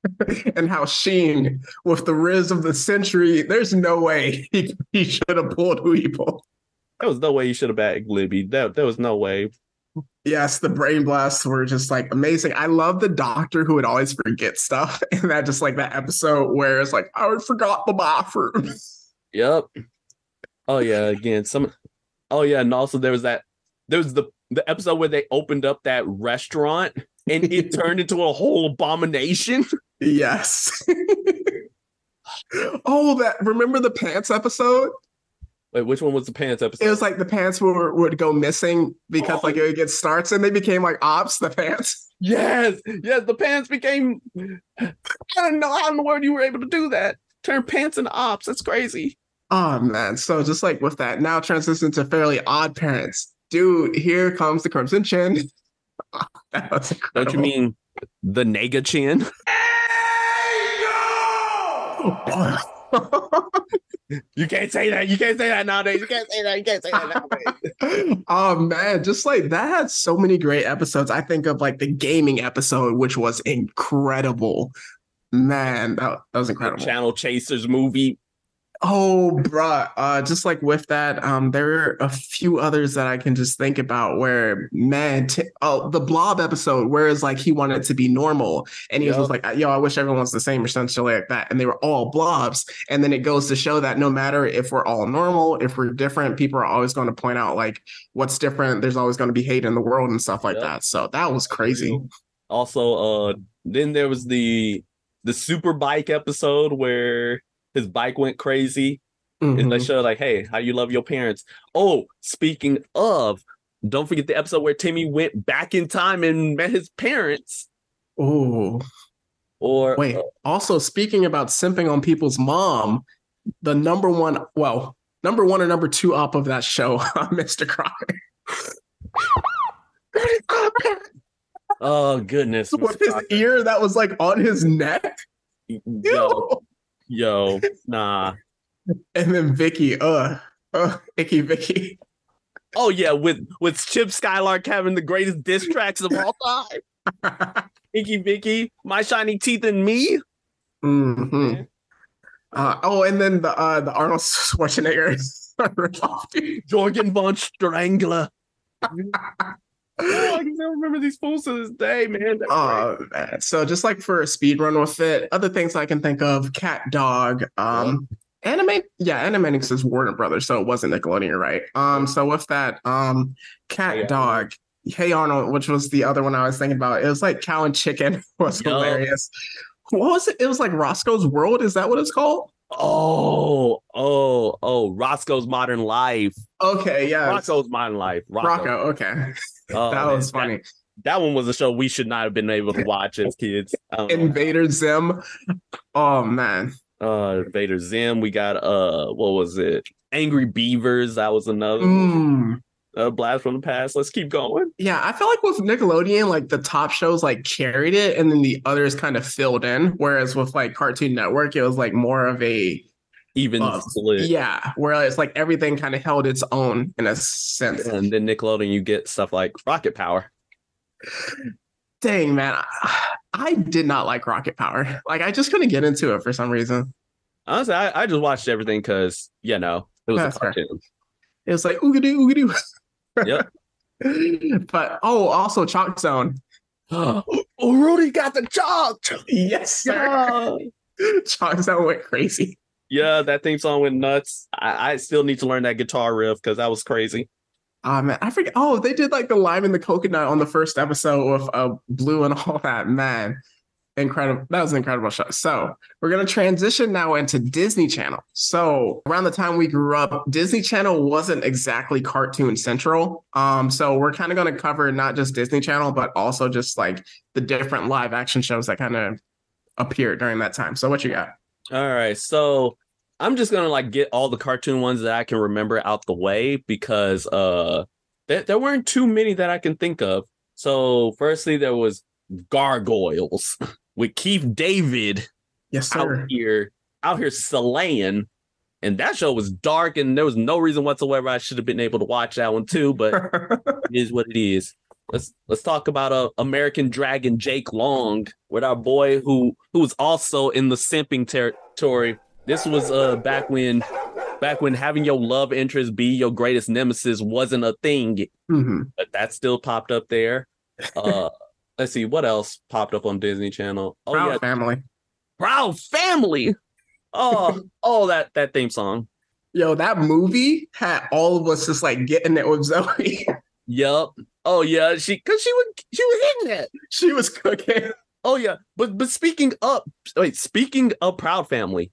and how Sheen, with the riz of the century, there's no way he, he should have pulled who he pulled. There was no way he should have bagged Libby. There, there was no way. Yes, the brain blasts were just like amazing. I love the doctor who would always forget stuff. And that just like that episode where it's like, I forgot the bathroom. Yep. Oh yeah. Again, some. Oh yeah, and also there was that. There was the the episode where they opened up that restaurant and it turned into a whole abomination. yes. oh, that remember the pants episode? Wait, which one was the pants episode? It was like the pants were, would go missing because like oh. it would get starts and they became like ops, the pants. yes, yes. The pants became. I don't know how in the world you were able to do that. Turn pants into ops. That's crazy. Oh man. So just like with that, now transition to fairly odd parents. Dude, here comes the Crimson Chin. that was. Don't you mean the nega chin? You can't say that. You can't say that nowadays. You can't say that. You can't say that nowadays. oh man, just like that had so many great episodes. I think of like the gaming episode, which was incredible. Man, that, that was incredible. Channel Chasers movie. Oh, bruh. Uh, just like with that, um, there are a few others that I can just think about where, man, t- oh, the Blob episode, where it's like he wanted to be normal, and he was like, "Yo, I wish everyone was the same," or something like that, and they were all blobs. And then it goes to show that no matter if we're all normal, if we're different, people are always going to point out like what's different. There's always going to be hate in the world and stuff like Yup. that. So that was crazy. Also, uh, then there was the the super bike episode where his bike went crazy. And they Mhm. showed like, hey, how you love your parents. Oh, speaking of, don't forget the episode where Timmy went back in time and met his parents. Oh, Or Wait, also speaking about simping on people's mom, the number one, well, number one or number two up of that show, Mr. Crocker. oh goodness, With his ear that was like on his neck. yo, yo, nah. And then Vicky, uh, uh, icky Vicky. Oh yeah, with with Chip Skylark having the greatest diss tracks of all time. Icky Vicky, my shiny teeth and me. hmm Uh, oh, and then the uh, the Arnold Schwarzenegger. Jorgen von Strangler. oh, I can still remember these fools to this day, man. Oh man. So just like for a speed run with it, other things I can think of, Cat Dog, um anime yeah, Animaniacs is Warner Brothers, so it wasn't Nickelodeon, right? Um so with that, um Cat Hey Arnold. Dog, Hey Arnold, which was the other one I was thinking about. It was like Cow and Chicken was hilarious. What was it? It was like Roscoe's World. Is that what it's called? Oh, oh, oh, Roscoe's Modern Life. Okay, yeah. Roscoe's Modern Life. Rocko. Rocko, okay. Oh, that man, was funny. That, one was a show we should not have been able to watch as kids. Um, Invader Zim. Oh man. uh, Vader Zim. We got uh, what was it? Angry Beavers. That was another. Mm. a blast from the past. Let's keep going. Yeah, I feel like with Nickelodeon, like the top shows like carried it, and then the others kind of filled in. Whereas with like Cartoon Network, it was like more of a Even uh, split. yeah, whereas like everything kind of held its own in a sense. And then Nickelodeon, you get stuff like Rocket Power. Dang man, I, did not like Rocket Power. Like I just couldn't get into it for some reason. Honestly, I, I just watched everything because you know it was That's a fair. cartoon. It was like oogadoo oogadoo. Yep. but oh, also Chalk Zone. oh, Rudy got the chalk. Yes, sir. Yeah. Chalk Zone went crazy. Yeah, that theme song went nuts. I, I still need to learn that guitar riff because that was crazy. Oh man, I forget. Oh, they did like the lime and the coconut on the first episode with uh, Blue and all that. Man, incredible. That was an incredible show. So we're gonna transition now into Disney Channel. So around the time we grew up, Disney Channel wasn't exactly cartoon central. Um, so we're kind of gonna cover not just Disney Channel, but also just like the different live action shows that kind of appeared during that time. So what you got? All right, so I'm just gonna like get all the cartoon ones that I can remember out the way because uh there, there weren't too many that I can think of. So firstly, there was Gargoyles with Keith David Yes, sir. out here out here slaying. And that show was dark, and there was no reason whatsoever I should have been able to watch that one too. But it is what it is. Let's let's talk about uh, American Dragon Jake Long with our boy who who was also in the simping territory. This was uh back when back when having your love interest be your greatest nemesis wasn't a thing, Mhm. but that still popped up there. Uh let's see what else popped up on Disney Channel. Oh Proud yeah, family. Proud Family. Oh, oh that that theme song. Yo, that movie had all of us just like getting it with Zoe. Yup. Oh yeah, she cause she was she was in that. she was cooking. Oh yeah, but but speaking up, wait, speaking of Proud Family,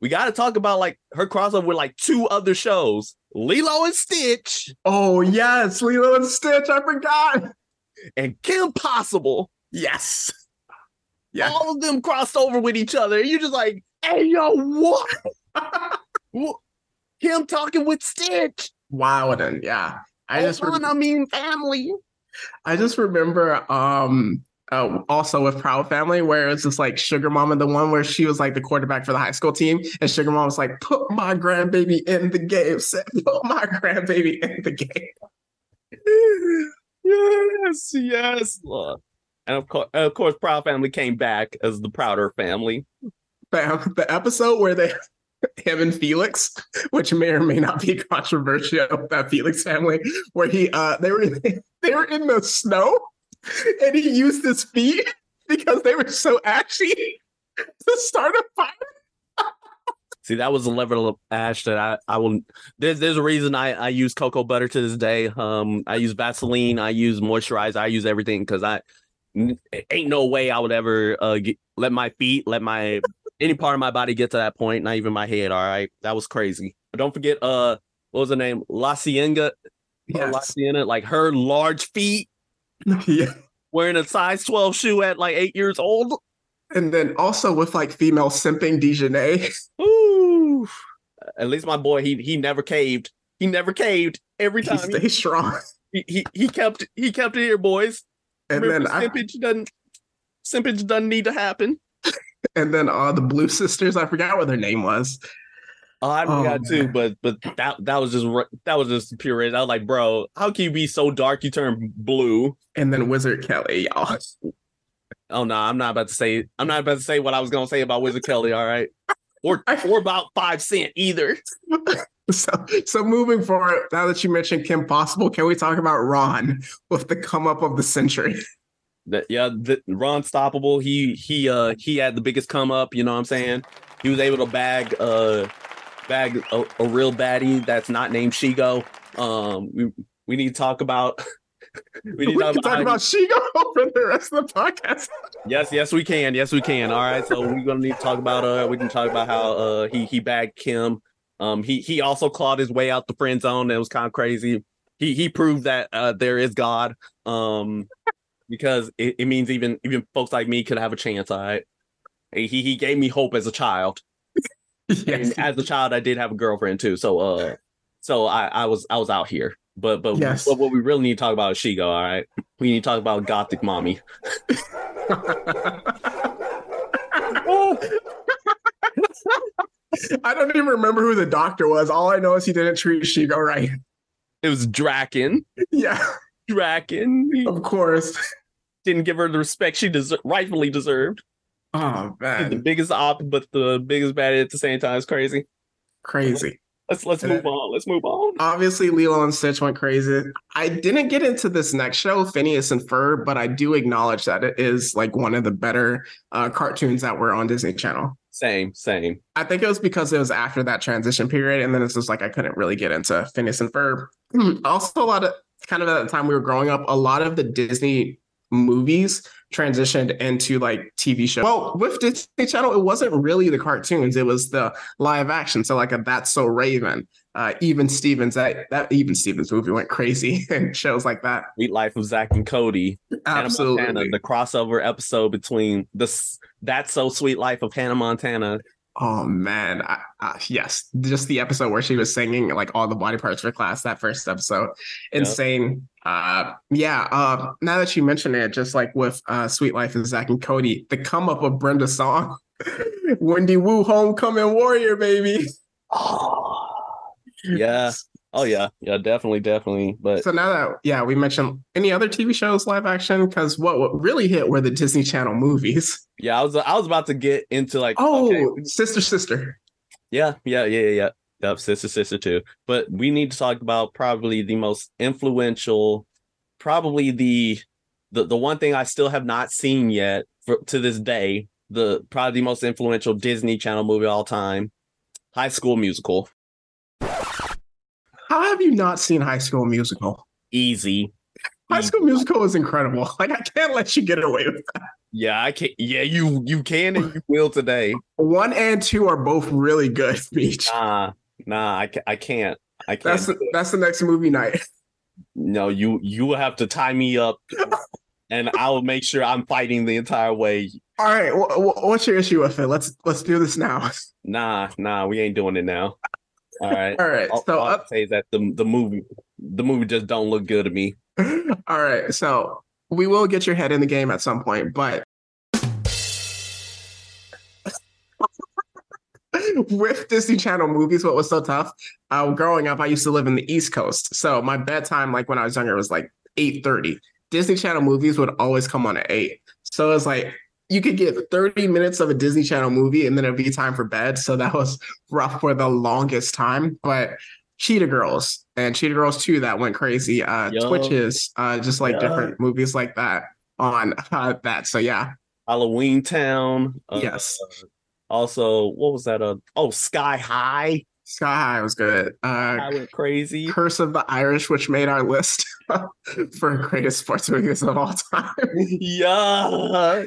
we got to talk about like her crossover with like two other shows, Lilo and Stitch Oh yes, Lilo and Stitch. I forgot. and Kim Possible. Yes. Yeah. All of them crossed over with each other. You're just like, hey yo, what? Kim talking with Stitch. wow. Then yeah. I just Hold on, re- I mean family. I just remember um uh, also with Proud Family where it's just like Sugar Mama, the one where she was like the quarterback for the high school team, and Sugar Mama was like, "Put my grandbaby in the game." Said, "Put my grandbaby in the game." yes, yes. And of course, of course, Proud Family came back as the Prouder Family. Bam. The episode where they him and Felix, which may or may not be controversial, that Felix family, where he uh they were they were in the snow and he used his feet because they were so ashy to start a fire. See, that was a level of ash that I, I will. There's there's a reason I, I use cocoa butter to this day. Um, I use Vaseline, I use moisturizer, I use everything because I ain't no way I would ever uh get, let my feet, let my any part of my body get to that point. Not even my head. All right, that was crazy. But don't forget, uh, what was her name? La Cienega, uh, La Cienega, like her large feet, yeah. wearing a size twelve shoe at like eight years old. And then also with like female simping Dijonay. Ooh. At least my boy, he he never caved. He never caved. Every He time he, stays strong. he, he he kept he kept it here, boys. And Remember, then I, simpage doesn't simpage doesn't need to happen. And then uh the Blue Sisters, I forgot what their name was. Oh, I Oh, forgot too, man. but but that that was just that was just pure. I was like, bro, how can you be so dark you turn blue? And then Wizard Kelly, y'all. Oh no, I'm not about to say I'm not about to say what I was gonna say about Wizard Kelly. All right, or or about Five Cent either. So, so moving forward, now that you mentioned Kim Possible, can we talk about Ron with the come up of the century? That yeah, the, Ron Stoppable. He he uh he had the biggest come up. You know what I'm saying? He was able to bag uh bag a, a real baddie that's not named Shego. Um, we we need to talk about. we We, need to can talk, talk about, about Shego for the rest of the podcast. yes yes we can yes we can. All right, so we're gonna need to talk about uh we can talk about how uh he he bagged Kim. Um, he he also clawed his way out the friend zone. It was kind of crazy. He he proved that uh there is God. Um, because it, it means even even folks like me could have a chance. All right. He he gave me hope as a child. Yes. And as a child, I did have a girlfriend too. So uh, so I I was I was out here. But but Yes. what, what we really need to talk about is Shego. All right, we need to talk about Gothic Mommy. I don't even remember who the doctor was. All I know is he didn't treat Shego right. It was Drakken. Yeah, Drakken of course. didn't give her the respect she rightfully deserved. Oh man. The biggest op, but the biggest bad at the same time is crazy. crazy. Let's let's move on. Let's move on. Obviously, Lilo and Stitch went crazy. I didn't get into this next show, Phineas and Ferb, but I do acknowledge that it is like one of the better uh, cartoons that were on Disney Channel. Same, same. I think it was because it was after that transition period, and then it's just like I couldn't really get into Phineas and Ferb. also, a lot of kind of at the time we were growing up, a lot of the Disney movies transitioned into like TV shows. Well, with Disney Channel, it wasn't really the cartoons; it was the live action. So, like a That's So Raven, uh, Even Stevens. That that Even Stevens movie went crazy, and shows like that. Suite Life of Zack and Cody. Absolutely. Montana, the crossover episode between this That's So Suite Life of Hannah Montana. Oh man, I, I, yes, just the episode where she was singing like all the body parts for class. That first episode, Yeah. insane. Uh, yeah. Uh, now that you mention it, just like with uh, Suite Life and Zack and Cody, the come up of Brenda's song, Wendy Wu, Homecoming Warrior, baby. Oh, yeah. Oh, yeah. Yeah, definitely, definitely. But So now that yeah, we mentioned any other TV shows live action because what what really hit were the Disney Channel movies. yeah, I was I was about to get into like, Oh, okay, Sister Sister. yeah, yeah, yeah, yeah, yeah. Yep, sister, sister too. But we need to talk about probably the most influential, probably the the the one thing I still have not seen yet for, to this day. The probably the most influential Disney Channel movie of all time, High School Musical. How have you not seen High School Musical? Easy. High. School Musical is incredible. Like I can't let you get away with that. Yeah, I can't. Yeah, you you can and you will today. One and two are both really good. Beach. Nah, nah, I, I can't. I can't. That's the, that's the next movie night. no, you you will have to tie me up, and I will make sure I'm fighting the entire way. All right, wh- wh- what's your issue with it? Let's let's do this now. Nah, nah, we ain't doing it now. All right. All right, All, so all up, I say is that the the movie the movie just don't look good to me. all right, so we will get your head in the game at some point, but with Disney Channel movies, what was so tough? Uh, growing up, I used to live in the East Coast, so my bedtime, like when I was younger, was like eight thirty. Disney Channel movies would always come on at eight, so it's like you could get 30 minutes of a Disney Channel movie and then it'd be time for bed. So that was rough for the longest time. But Cheetah Girls and Cheetah Girls 2 that went crazy. Uh Yo. Twitches, uh just like Yeah. different movies like that on uh, that. So yeah. Halloweentown. uh, yes. Also, what was that? Uh, oh, Sky High. Sky High was good. Uh I went crazy. Curse of the Irish, which made our list for greatest sports movies of all time. yeah.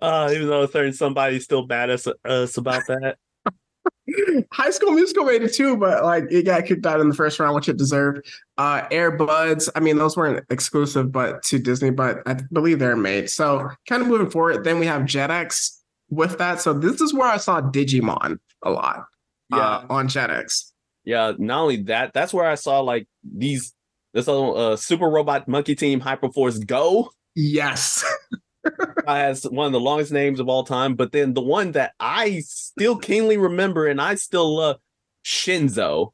Uh, even though certain somebody's still mad at us, us about that. High School Musical made it too, but like it got kicked out in the first round, which it deserved. Uh Air Buds, I mean, those weren't exclusive, but to Disney, but I believe they're made. So kind of moving forward, then we have Jetix with that. So this is where I saw Digimon a lot. uh, on Jetix. yeah. Not only that, that's where I saw like these this other uh, Super Robot Monkey Team Hyperforce Go. Yes. has one of the longest names of all time, but then the one that I still keenly remember and I still love, Shinzo.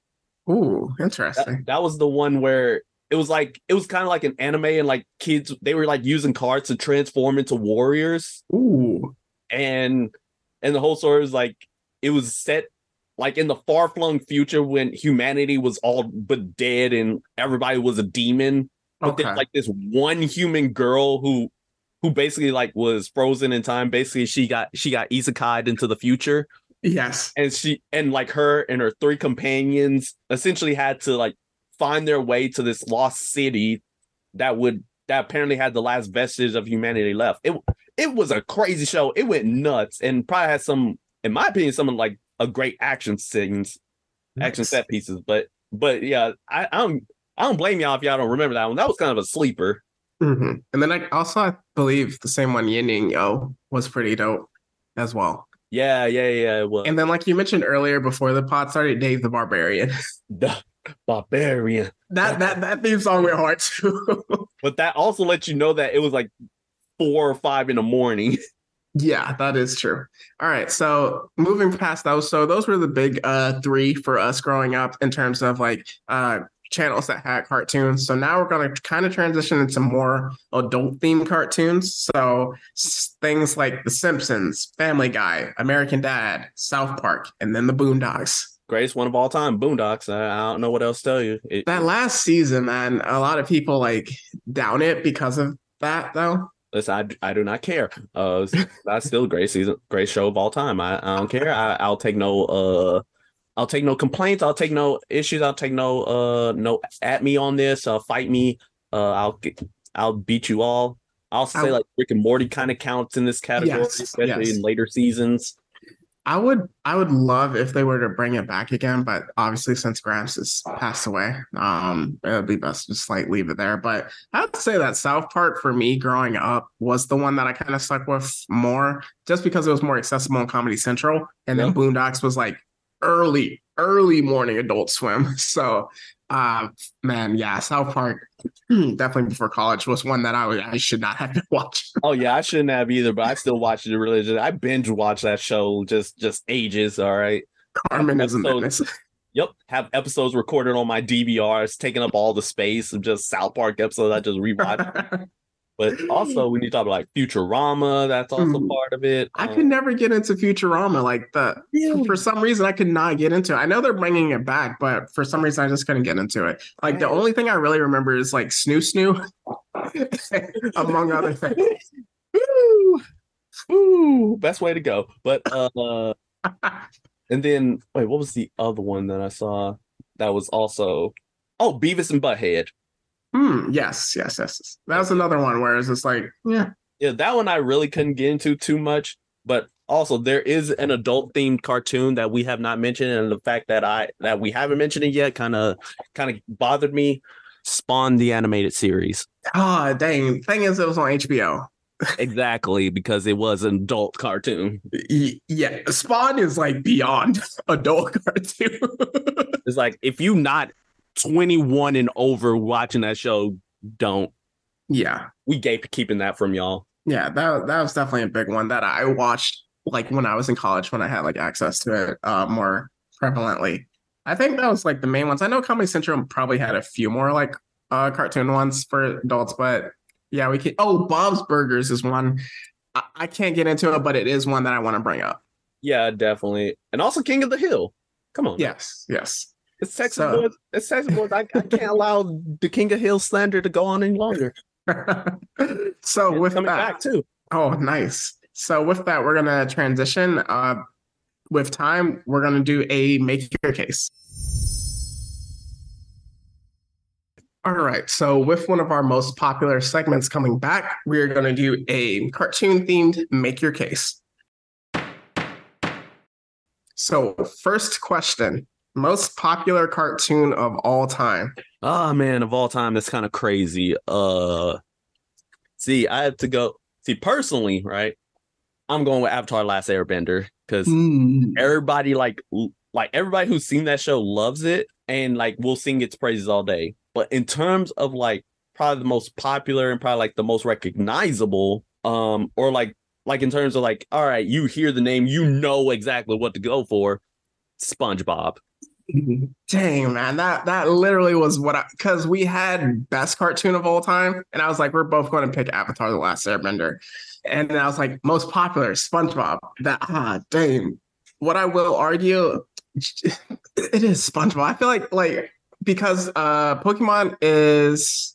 Ooh, interesting. that was the one where it was like it was kind of like an anime and like kids they were like using cards to transform into warriors Ooh. and and the whole story was like it was set like in the far flung future when humanity was all but dead and everybody was a demon but Okay. there's like this one human girl who who basically like was frozen in time. Basically she got she got isekai'd into the future. Yes. and she and like her and her three companions essentially had to like find their way to this lost city that would that apparently had the last vestige of humanity left. It it was a crazy show. It went nuts and probably had some in my opinion some of like a great action scenes action set pieces. But but yeah i i don't i don't blame y'all if y'all don't remember that one. That was kind of a sleeper Mhm. And then I also I believe the same one Yin Yang Yo was pretty dope as well. yeah yeah yeah it was And then like you mentioned earlier before the pod started, Dave the Barbarian. the barbarian. That that that theme song went hard too. but that also lets you know that it was like four or five in the morning. Yeah, that is true. All right. So moving past those, so those were the big uh three for us growing up in terms of like uh channels that had cartoons. So now we're going to kind of transition into more adult themed cartoons. So things like The Simpsons, Family Guy, American Dad, South Park, and then the Boondocks. Greatest one of all time, Boondocks. I, I don't know what else to tell you. It, that last season, man, a lot of people like down it because of that, though. Listen, I, I do not care. Uh, that's still a great season, great show of all time. I, I don't care. I, I'll take no uh, I'll take no complaints. I'll take no issues. I'll take no uh no at me on this. Uh, fight me. Uh, I'll get, I'll beat you all. I'll say like Rick and Morty kind of counts in this category, yes, especially yes. in later seasons. I would I would love if they were to bring it back again, but obviously since Gramps has passed away, um, it would be best to just like leave it there. But I would say that South Park for me growing up was the one that I kind of stuck with more, just because it was more accessible on Comedy Central, and then Boondocks was like early, early morning Adult Swim. So uh man, yeah, South Park definitely before college was one that I would, I should not have been watching. oh yeah, I shouldn't have either, but I still watched it religion. I binge watched that show just just ages. All right, Carmen is a Yep, have episodes recorded on my DVRs, taking up all the space of just South Park episodes. I just rewatch. But also, when you talk about like Futurama, that's also mm. part of it. I um, could never get into Futurama like that. Yeah. For some reason, I could not get into it. I know they're bringing it back, but for some reason, I just couldn't get into it. Like the only thing I really remember is like Snu Snu, among other things. Woo! Woo! Best way to go. But uh, and then wait, what was the other one that I saw that was also oh Beavis and Butthead. Hmm. Yes. Yes. Yes. That was another one. Whereas it's like, yeah, yeah, that one I really couldn't get into too much. But also, there is an adult themed cartoon that we have not mentioned, and the fact that I that we haven't mentioned it yet kind of kind of bothered me. Spawn the animated series. Ah, oh, dang! Thing is, it was on HBO. exactly because it was an adult cartoon. Yeah, Spawn is like beyond adult cartoon. it's like if you not 21 and over watching that show don't. Yeah. We gave keeping that from y'all. Yeah, that that was definitely a big one that I watched like when I was in college when I had like access to it uh, more prevalently. I think that was like the main ones. I know Comedy Central probably had a few more like uh cartoon ones for adults, but yeah, we can. Oh, Bob's Burgers is one. I, I can't get into it, but it is one that I want to bring up. Yeah, definitely, and also King of the Hill. Come on. Yes, yes. It's Texas so, boys. It's Texas boys. I, I can't allow the King of Hill slander to go on any longer. so it's with that, back too. Oh, nice. So with that, we're gonna transition. Uh, with time, we're gonna do a make your case. All right. So, with one of our most popular segments coming back, we're going to do a cartoon themed make your case. So, first question most popular cartoon of all time. Oh man, of all time, that's kind of crazy. Uh see, I have to go see personally, right? I'm going with Avatar Last Airbender because mm. everybody like like everybody who's seen that show loves it and like will sing its praises all day. But in terms of like probably the most popular and probably like the most recognizable, um, or like like in terms of like, all right, you hear the name, you know exactly what to go for. SpongeBob. Dang, man, that that literally was what I because we had best cartoon of all time, and I was like, we're both going to pick Avatar: The Last Airbender, and then I was like, most popular SpongeBob. That ah, dang. What I will argue, it is SpongeBob. I feel like like because uh Pokemon is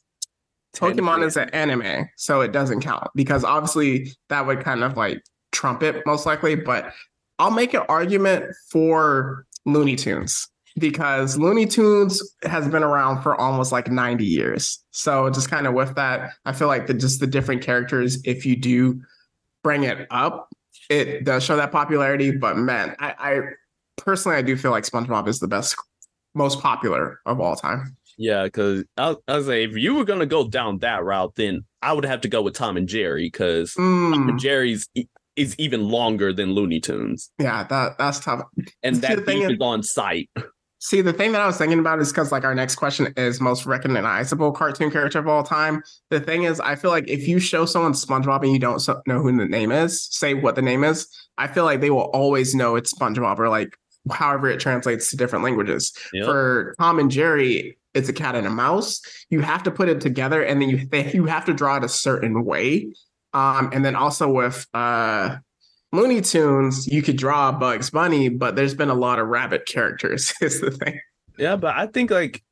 Pokemon is an anime, so it doesn't count because obviously that would kind of like trump it most likely. But I'll make an argument for Looney Tunes because Looney Tunes has been around for almost like 90 years. So just kind of with that, I feel like the just the different characters, if you do bring it up, it does show that popularity. But man, I, I personally I do feel like SpongeBob is the best, most popular of all time. Yeah, because I, I was say if you were gonna go down that route, then I would have to go with Tom and Jerry because mm. Tom and mm. Jerry's is even longer than Looney Tunes. Yeah, that that's tough. And that beef is, is on site. See, the thing that I was thinking about is because like our next question is most recognizable cartoon character of all time. The thing is, I feel like if you show someone SpongeBob and you don't so- know who the name is, say what the name is, I feel like they will always know it's SpongeBob or like however it translates to different languages. Yep. For Tom and Jerry, it's a cat and a mouse. You have to put it together, and then you they, you have to draw it a certain way. Um, and then also with uh Looney Tunes, you could draw Bugs Bunny, but there's been a lot of rabbit characters. Is the thing. Yeah, but I think like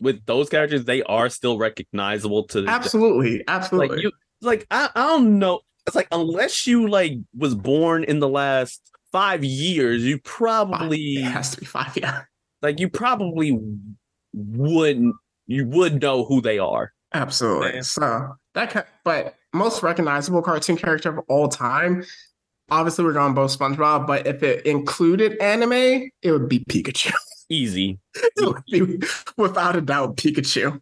with those characters, they are still recognizable to Absolutely, absolutely. like you like I, I don't know. It's like unless you like was born in the last five years, you probably it has to be five. Yeah, like you probably wouldn't you would know who they are. absolutely. Man. So that, but most recognizable cartoon character of all time. Obviously, we're going both SpongeBob, but if it included anime, it would be Pikachu. Easy. it would be without a doubt Pikachu.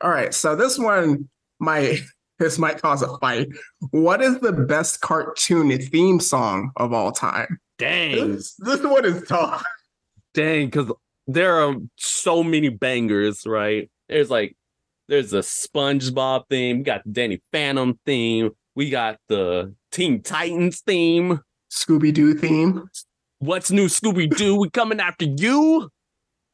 All right, so this one might this might cause a fight. What is the best cartoon theme song of all time? Dang. This, this one is tough. Dang, because there are so many bangers, right? There's like there's a SpongeBob theme, got the Danny Phantom theme, we got the Teen Titans theme. Scooby Doo theme. What's new, Scooby Doo? We coming after you.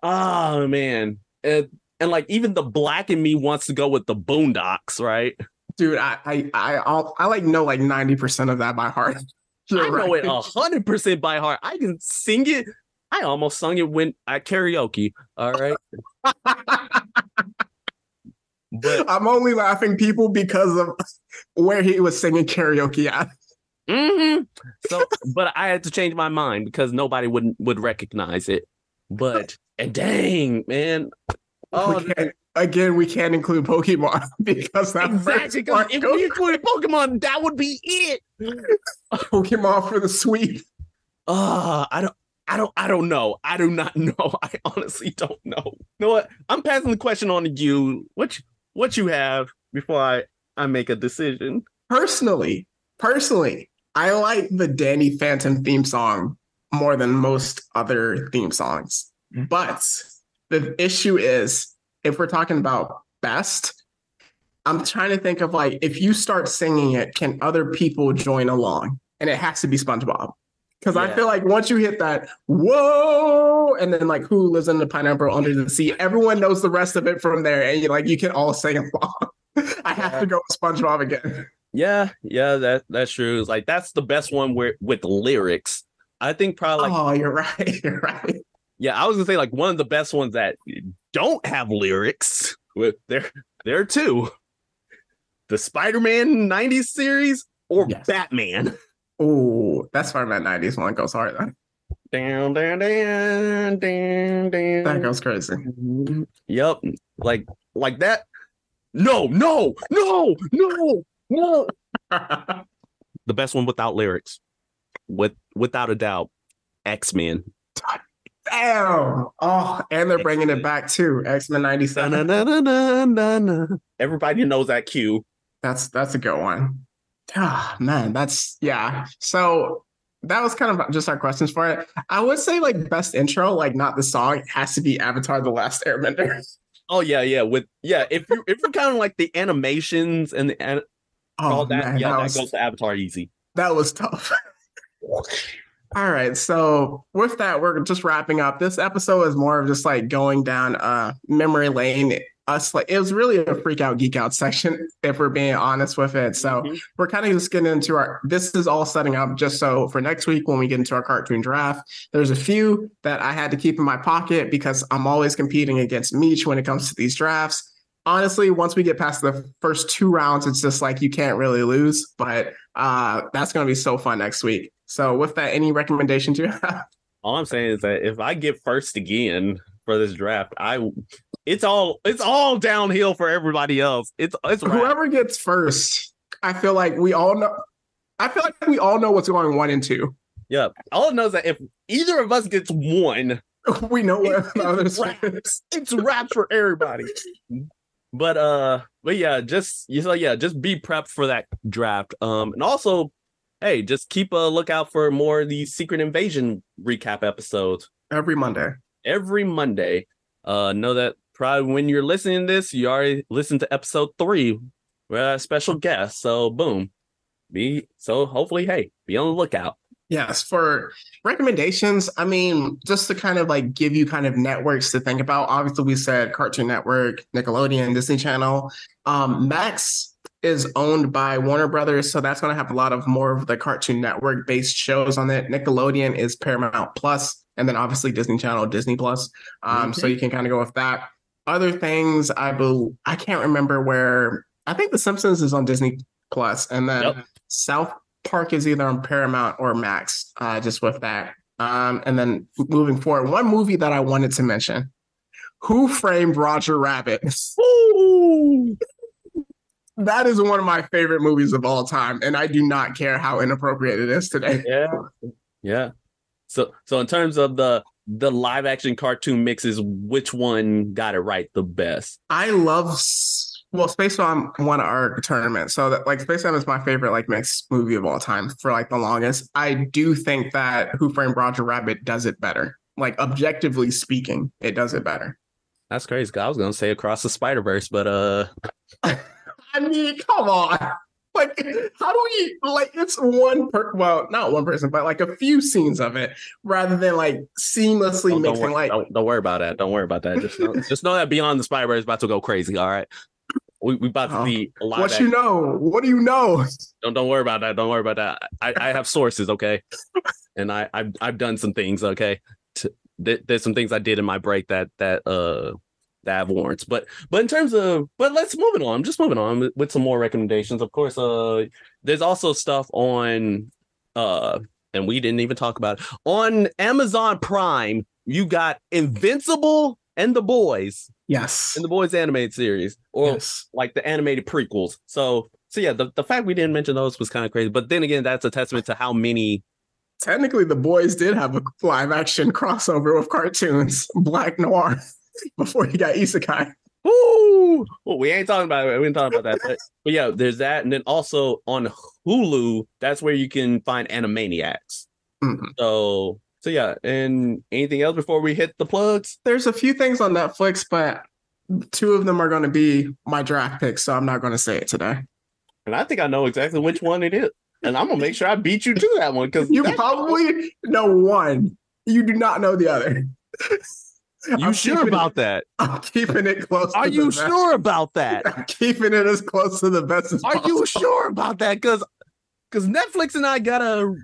Oh man. And and like even the black in me wants to go with the boondocks, right? Dude, I I I I'll, I like know like 90% of that by heart. You're I know right. it a hundred percent by heart. I can sing it. I almost sung it when at karaoke. All right. but I'm only laughing people because of where he was singing karaoke at. hmm so but I had to change my mind because nobody would would recognize it. But and dang, man. Oh we can't, again, we can't include Pokemon because that exactly. first 'cause If we included Pokemon, that would be it. Pokemon for the sweep. Uh, I don't I don't I don't know. I do not know. I honestly don't know. You know what? I'm passing the question on to you. What you, what you have before I I make a decision. Personally, personally, I like the Danny Phantom theme song more than most other theme songs. Hmm. But the issue is, if we're talking about best, I'm trying to think of like if you start singing it, can other people join along? And it has to be SpongeBob. Because I feel like once you hit that, whoa, and then like who lives in the pineapple under the sea, everyone knows the rest of it from there, and you like you can all sing along. I have Yeah. to go with SpongeBob again. Yeah, yeah, that that's true. It's like that's the best one where with lyrics. I think probably like oh, you're right. You're right. yeah, I was gonna say like one of the best ones that don't have lyrics. With there there two. The Spider-Man 90s series or Yes. Batman. Oh, that's why that 90s one goes hard. Then. Down, down, down, down, down. That goes crazy. Yep. Like like that. No, no, no, no, no. The best one without lyrics. With without a doubt. X-Men. Damn. Oh, and they're bringing it back too. X Men 97. Da-na-na-na-na-na-na. Everybody knows that cue. That's that's a good one. Ah, man, that's yeah. So that was kind of just our questions for it. I would say like best intro, like not the song, has to be Avatar: The Last Airbender. Oh yeah, yeah. With yeah, if you if you're counting like the animations and the an- Oh all that, man, yeah, that that, goes to Avatar easy. that was tough. All right, so with that, we're just wrapping up. This episode is more of just like going down uh memory lane. Us like it was really a freak out geek out section, if we're being honest with it. So Mhm. we're kind of just getting into our this is all setting up just so for next week when we get into our cartoon draft there's a few that i had to keep in my pocket because i'm always competing against meech when it comes to these drafts honestly once we get past the first two rounds it's just like you can't really lose but uh that's going to be so fun next week so with that any recommendations you have All I'm saying is that if I get first again for this draft, I it's all it's all downhill for everybody else. It's it's whoever gets first i feel like we all know i feel like we all know what's going one and two yeah. All it knows that if either of us gets one, we know what It's wraps. it's wraps for everybody. But uh, but yeah, just you know, yeah, just be prepped for that draft. Um, and also, hey, just keep a lookout for more of these Secret Invasion recap episodes. every monday every Monday. Uh, know that probably when you're listening to this, you already listened to episode three with a special guest. So boom, be so hopefully, hey, be on the lookout. Yes, for recommendations, I mean, just to kind of like give you kind of networks to think about. Obviously, we said Cartoon Network, Nickelodeon, Disney Channel. Um, Max is owned by Warner Brothers, so that's going to have a lot of more of the Cartoon Network based shows on it. Nickelodeon is Paramount Plus, and then obviously Disney Channel, Disney Plus. Um, So you can kind of go with that. Other things, I believe, I can't remember where. I think The Simpsons is on Disney Plus, and then Yep. South Park is either on Paramount or Max. Uh, just with that, um, and then moving forward, one movie that I wanted to mention: Who Framed Roger Rabbit? That is one of my favorite movies of all time, and I do not care how inappropriate it is today. Yeah, yeah. So, so in terms of the the live action cartoon mixes, which one got it right the best? I love well, Space Jam won our tournament, so that like Space Jam is my favorite like mixed movie of all time for like the longest. I do think that Who Framed Roger Rabbit does it better. Like objectively speaking, it does it better. That's crazy. I was gonna say across the Spider Verse, but uh, I mean, come on. Like, how do we like it's one per well, not one person, but like a few scenes of it rather than like seamlessly don't, don't, mixing like don't, don't worry about that. Don't worry about that. Just know, just know that Beyond the Spider is about to go crazy. All right, we we about to Oh, see a lot. what you know? What do you know? Don't don't worry about that. Don't worry about that. I, I have sources, okay, and I I've I've done some things, okay. There- there's some things I did in my break that that uh that have warrants, but but in terms of but let's move it on. I'm just moving on with, some more recommendations. Of course, uh, there's also stuff on uh, and we didn't even talk about it. on Amazon Prime. You got Invincible and the Boys Yes. in the Boys animated series, or yes. like the animated prequels. So so yeah, the, the fact we didn't mention those was kind of crazy. But then again, that's a testament to how many Technically, the boys did have a live action crossover with cartoons, Black Noir, before he got Isekai. Woo! Well, we ain't talking about it. We ain't talking about that. But, but yeah, there's that. And then also on Hulu, that's where you can find Animaniacs. Mhm. So so yeah, and anything else before we hit the plugs? There's a few things on Netflix, but two of them are going to be my draft picks, so I'm not going to say it today. And I think I know exactly which one it is. And I'm gonna make sure I beat you to that one because You probably know one. You do not know the other. you I'm sure about it, that? I'm keeping it close. Are to you the vest. sure about that? I'm keeping it as close to the best as possible. Are possible. you sure about that? Because because Netflix and I gotta.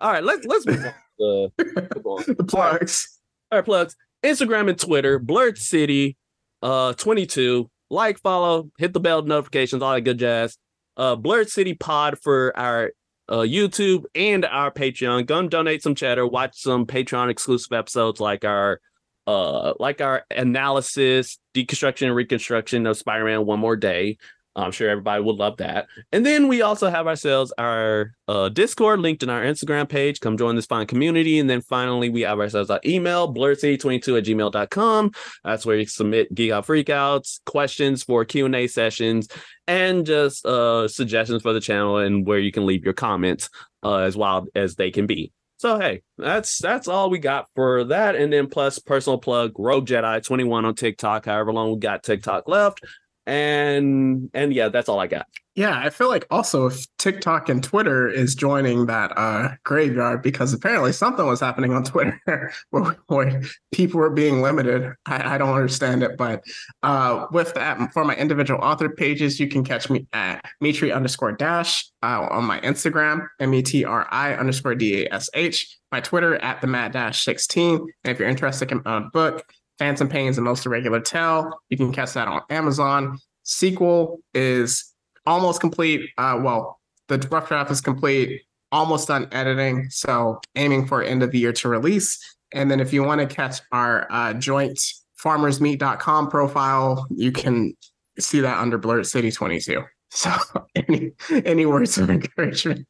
All right, let's let's move on. the- football. The plugs. All right, plugs. Instagram and Twitter, Blerd City, uh, 22. Like, follow, hit the bell notifications, all that good jazz. Uh, Blerd City Pod for our uh YouTube and our Patreon. Go and donate some cheddar. Watch some Patreon exclusive episodes like our uh like our analysis, deconstruction and reconstruction of Spider-Man One More Day. I'm sure everybody would love that. And then we also have ourselves our uh, Discord linked in our Instagram page. Come join this fine community. And then finally, we have ourselves our email, blerdcity22 at gmail.com. That's where you submit Geek Out Freakouts, questions for Q&A sessions, and just uh, suggestions for the channel and where you can leave your comments uh, as wild as they can be. So hey, that's that's all we got for that. And then plus personal plug, Rogue Jedi 21 on TikTok, however long we got TikTok left. And and yeah, that's all I got. Yeah, I feel like also if TikTok and Twitter is joining that uh, graveyard because apparently something was happening on Twitter where, where people were being limited. I, I don't understand it, but uh, with that, for my individual author pages, you can catch me at Metri underscore dash uh, on my Instagram, M E T R I underscore D A S H, my Twitter at the Mad Dash 16. And if you're interested in a book, Phantom Pains and Most Irregular Tale, you can catch that on Amazon. Sequel is almost complete. Uh, well, the rough draft is complete, almost done editing. So aiming for end of the year to release. And then if you want to catch our uh, joint farmersmeat.com profile, you can see that under Blerd City 22. So any any words of encouragement?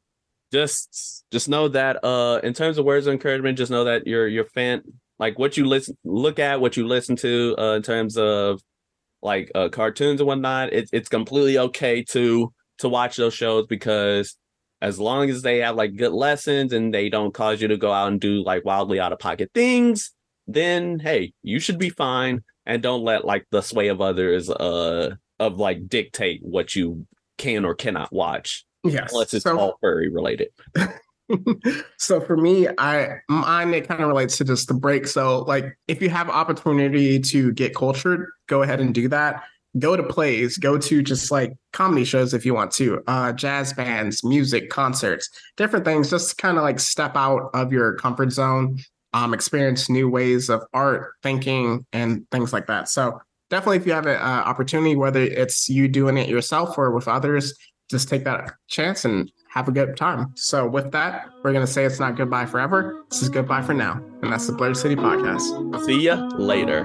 just just know that uh in terms of words of encouragement just know that your your fan like what you listen look at what you listen to uh in terms of like uh cartoons and whatnot it's it's completely okay to to watch those shows because as long as they have like good lessons and they don't cause you to go out and do like wildly out of pocket things then hey, you should be fine. And don't let like the sway of others uh of like dictate what you can or cannot watch. Yes. Unless it's So- all furry related. so for me, I mine it kind of relates to just the break. So like if you have opportunity to get cultured, go ahead and do that. Go to plays, go to just like comedy shows if you want to, uh, jazz bands, music, concerts, different things. Just kind of like step out of your comfort zone, um, experience new ways of art, thinking, and things like that. So definitely, if you have an uh, opportunity, whether it's you doing it yourself or with others, just take that chance and have a good time. So, with that, we're going to say it's not goodbye forever. This is goodbye for now. And that's the Blerd City Podcast. See ya later.